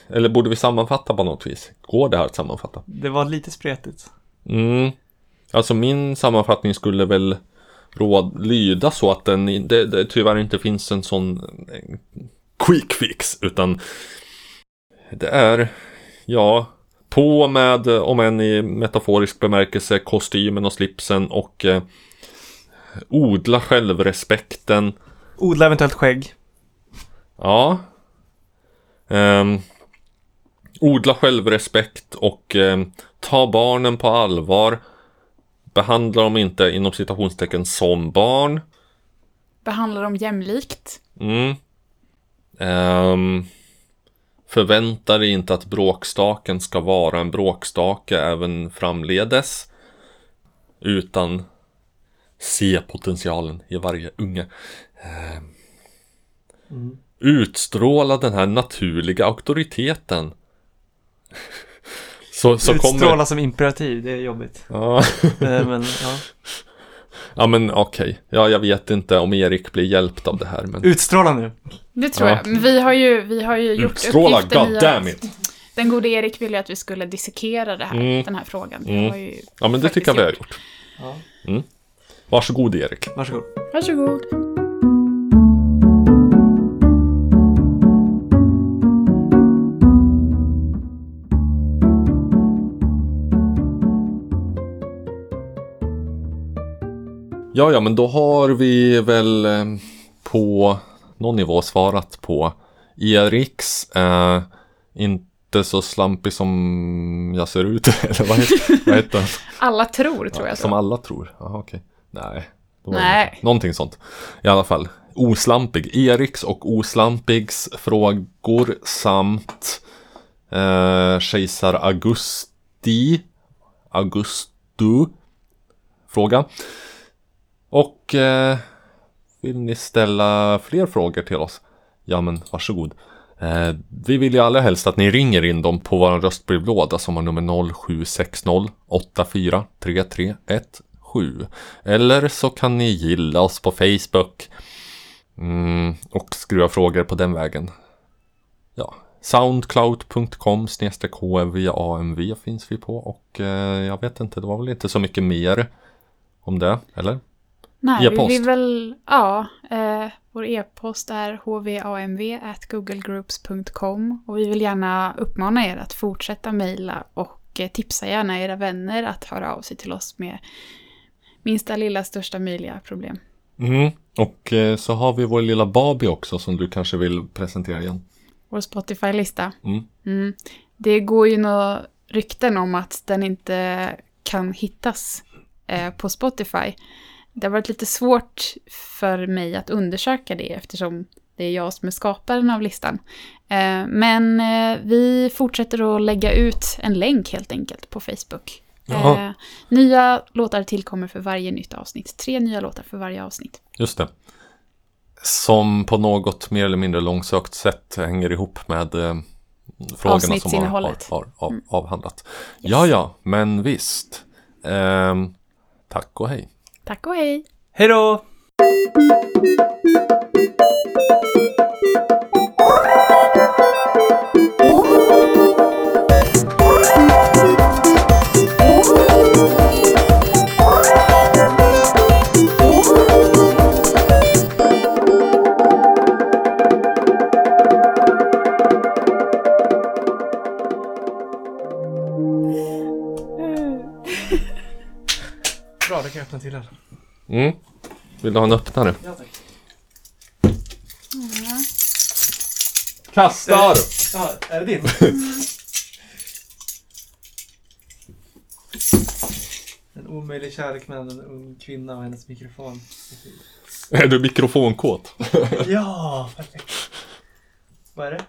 eller borde vi sammanfatta på något vis? Går det här att sammanfatta? Det var lite spretigt. Mm. Alltså min sammanfattning skulle väl råd, lyda så att den, det, det tyvärr inte finns en sån eh, quick fix utan det är, ja, på med, eh, om än i metaforisk bemärkelse, kostymen och slipsen och eh, odla självrespekten. Odla eventuellt skägg. Ja. Ehm, odla självrespekt och ehm, ta barnen på allvar. Behandla dem inte inom citationstecken som barn. Behandlar dem jämlikt. Mm. Ehm, förvänta dig inte att bråkstaken ska vara en bråkstake även framledes. Utan se potentialen i varje unge. Ehm, Utstråla den här naturliga auktoriteten. Så, så Utstråla kommer... som imperativ, det är jobbigt. Ja. Eh, men ja. ja men okej. Ja jag vet inte om Erik blir hjälpt av det här men... Utstråla nu. Det tror Ja. jag. Men vi har ju, vi har ju gjort Utstråla, uppgiften god damn it. den gode Erik ville ju att vi skulle dissekera det här, Mm. den här frågan. Mm. har ju Ja men det tycker jag vi har gjort. Ja. Varsågod Erik. Varsågod. Varsågod. Ja, ja, men då har vi väl eh, på någon nivå svarat på Eriks eh, inte så slampig som jag ser ut, eller vad heter, vad heter den? Alla tror, tror jag. Som Så. alla tror. Jaha, okej. Nej. Nej. Någonting sånt. I alla fall. Oslampig. Eriks och Oslampigs frågor samt eh, Kejsar Augusti. Augustu. Fråga. Och eh, vill ni ställa fler frågor till oss? Ja men varsågod. Eh, vi vill ju allra helst att ni ringer in dem på vår röstbrevlåda som har nummer 0760 84 3317. Eller så kan ni gilla oss på Facebook. Mm, och skriva frågor på den vägen. Ja, soundcloud.com hvamv finns vi på och eh, jag vet inte, det var väl inte så mycket mer om det, eller? Nej, vi E-post. vill väl, ja, eh, vår e-post är hvamv.googlegroups.com och vi vill gärna uppmana er att fortsätta mejla och eh, tipsa gärna era vänner att höra av sig till oss med minsta lilla största möjliga problem. Mm. Och eh, så har vi vår lilla Babi också som du kanske vill presentera igen. Vår Spotify-lista. Mm. Mm. Det går ju några rykten om att den inte kan hittas eh, på Spotify. Det har varit lite svårt för mig att undersöka det eftersom det är jag som är skaparen av listan. Eh, men eh, vi fortsätter att lägga ut en länk helt enkelt på Facebook. Jaha. Eh, nya låtar tillkommer för varje nytt avsnitt. Tre nya låtar för varje avsnitt. Just det. Som på något mer eller mindre långsökt sätt hänger ihop med frågorna som har, har, Avsnittsinnehållet. har av, avhandlat. Ja, ja, men visst. Ehm, tack och hej. Tack och hej! Hej då! Öppna till här. Mm. Vill du ha en öppnare? Ja, tack. Kastar! Ja, är det din? En omöjlig kärlek mellan en ung kvinna och hennes mikrofon. Är du mikrofonkåt? Ja, perfekt. Vad är det?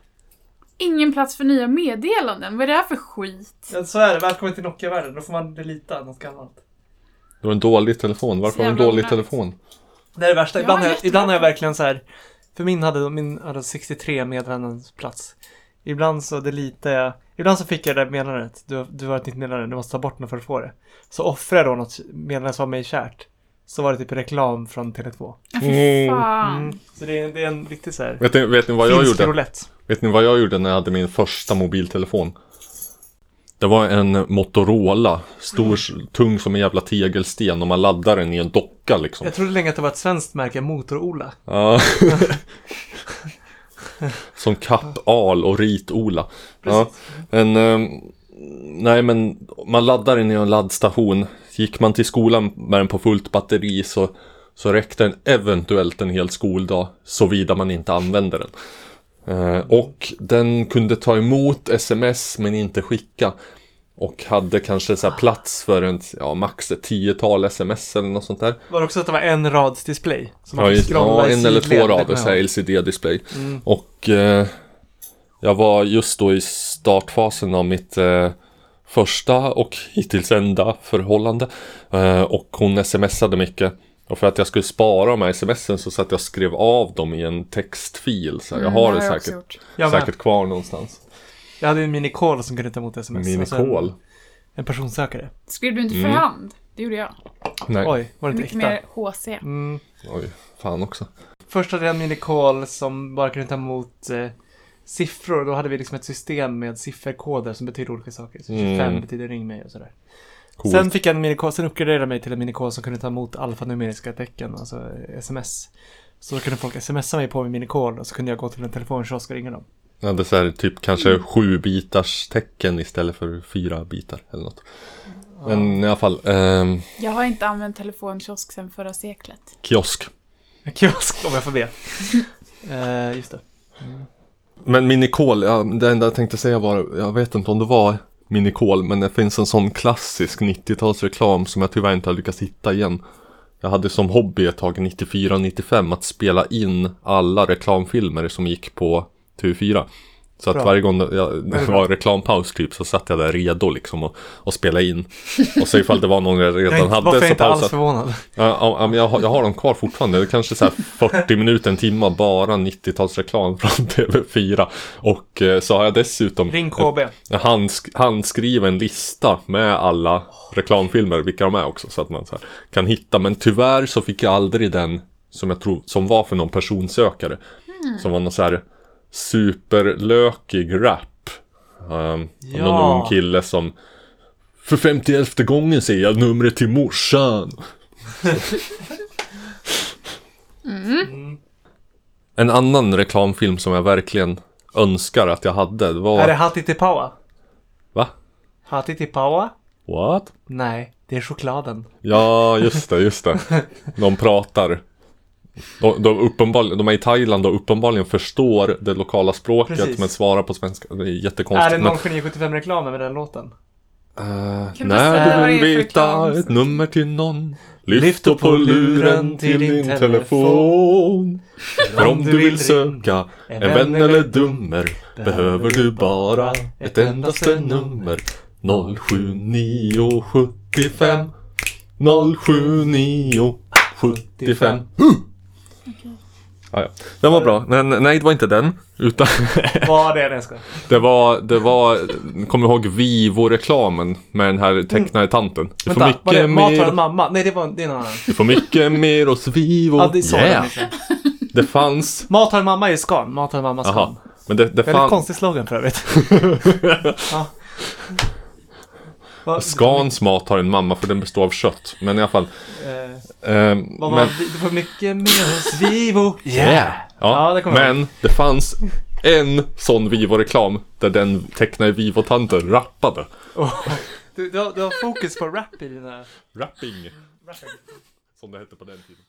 ingen plats för nya meddelanden. Vad är det här för skit? Ja, så är det. Välkommen till Nokia-världen. Då får man delita något gammalt. Det var en dålig telefon. Varför har du en dålig onödigt. telefon? Det är det värsta. Ja, Ibland, har jag, ibland har jag verkligen så här. För min hade, min hade 63 meddelandens plats. Ibland så delitar jag. Ibland så fick jag det meddelandet. Du, du har ett nytt meddelande. Du måste ta bort något för att få det. Så offrar jag då något meddelande som var mig kärt. Så var det typ reklam från Tele2. Ja, fy Mm. Mm. Så det är, det är en riktig så här. Vet ni, vet ni vad jag gjorde? roulette. Vet ni vad jag gjorde när jag hade min första mobiltelefon? Det var en Motorola, stor, tung som en jävla tegelsten och man laddade den i en docka liksom. Jag trodde länge att det var ett svenskt märke, Motor-Ola. Ja. som Kapp-Al och Rit-Ola. Ja. Men, ehm, nej men man laddar den i en laddstation. Gick man till skolan med den på fullt batteri så, så räckte den eventuellt en hel skoldag. Såvida man inte använde den. Eh, och den kunde ta emot sms men inte skicka. Och hade kanske så plats för en, ja, max ett tiotal sms eller något sånt där. Var det också att det var en rads display? Så man Ja, en eller två rader så. LCD-display. Mm. Och eh, jag var just då i startfasen av mitt eh, första och hittills enda förhållande. Eh, och hon smsade mycket. Och för att jag skulle spara de här smsen så satt jag och skrev av dem i en textfil. Så här, jag Mm, har det det också säkert, säkert kvar någonstans. jag hade en minikol som kunde ta emot sms. Alltså Minikol. en, en personsökare. Skrev du inte för Mm. hand? Det gjorde jag. Nej, Oj, var det inte Mycket äkta? mer HC. Mm. oj, fan också. Först hade jag en minikol som bara kunde ta emot eh, siffror. Då hade vi liksom ett system med sifferkoder som betyder olika saker. Så 25 Mm. betyder ring mig och sådär. Coolt. Sen fick jag en minikol, sen uppgraderade jag mig till en minikol som kunde ta emot alfanumeriska tecken, alltså sms. Så då kunde folk smsa mig på min minikol och så kunde jag gå till en telefonkiosk och ringa dem. Jag hade så här, typ kanske sju bitars tecken istället för fyra bitar eller något. Men i alla fall, ehm, Jag har inte använt telefonkiosk sedan förra seklet. kiosk. En kiosk om jag får be. eh, just det. Men Minicol, ja, det enda jag tänkte säga var, jag vet inte om det var minikol, men det finns en sån klassisk 90-talsreklam som jag tyvärr inte har lyckats hitta igen. Jag hade som hobby ett tag 94-95 att spela in alla reklamfilmer som gick på TV4. Så att Bra. varje gång det, jag, det var reklampaus typ så satt jag där redo liksom och, och spela in. Och så ifall det var någon jag Jag redan inte, hade varför är jag så inte alls pausat. förvånad? Ja, ja, jag, har, jag har dem kvar fortfarande. Det är kanske så här 40 minuter, en timme bara 90-talsreklam från TV4. Och eh, så har jag dessutom Ring KB. en handsk, handskriven lista med alla reklamfilmer, vilka de är också. Så att man så här, kan hitta. Men tyvärr så fick jag aldrig den som jag tror, som var för någon personsökare. Som var någon så här superlökig rap. Um, Ja. Någon ung kille som för 51 gången säger jag numret till morsan. En annan reklamfilm som jag verkligen önskar att jag hade, var... Är det Hatitipawa? Va? Hatitipawa? What? Nej, det är chokladen. Ja, just det, just det. De pratar. De, de, uppenbarligen, de är i Thailand och uppenbarligen förstår det lokala språket Precis. men svarar på svenska. Det är Är jättekonstigt. det men- 0975-reklamen med den låten? Du när du är vill veta reklam? ett nummer till någon Lyft upp på luren till din telefon För om du vill söka en vän eller dummer Behöver du bara ett endaste nummer 07975 07975 Ja, ja. Den var bra, men nej det var inte den Utan Vad är det jag ska? det var, det var, du ihåg Vivo-reklamen med den här tecknade tanten? Du får Vänta, var det mycket Mat har mer, en mamma? Nej, det var det är någon annan. du får mycket mer hos Vivo. Ja, det yeah. den. Det fanns, Mat har en mamma är ju Scan. Mat har en mamma. Scan. Men det, det Väldigt fanns, konstig slogan för övrigt. ja. Vad- Scans mat har en mamma för den består av kött. Men i alla fall. Eh, vad men, var, du får mycket mer hos Vivo. yeah. Ja, Ja, det men det fanns en sån Vivo-reklam där den tecknade Vivo-tanten rappade. Oh. Du, du, har, du har fokus på rap i dina... Rapping. Som det hette på den tiden.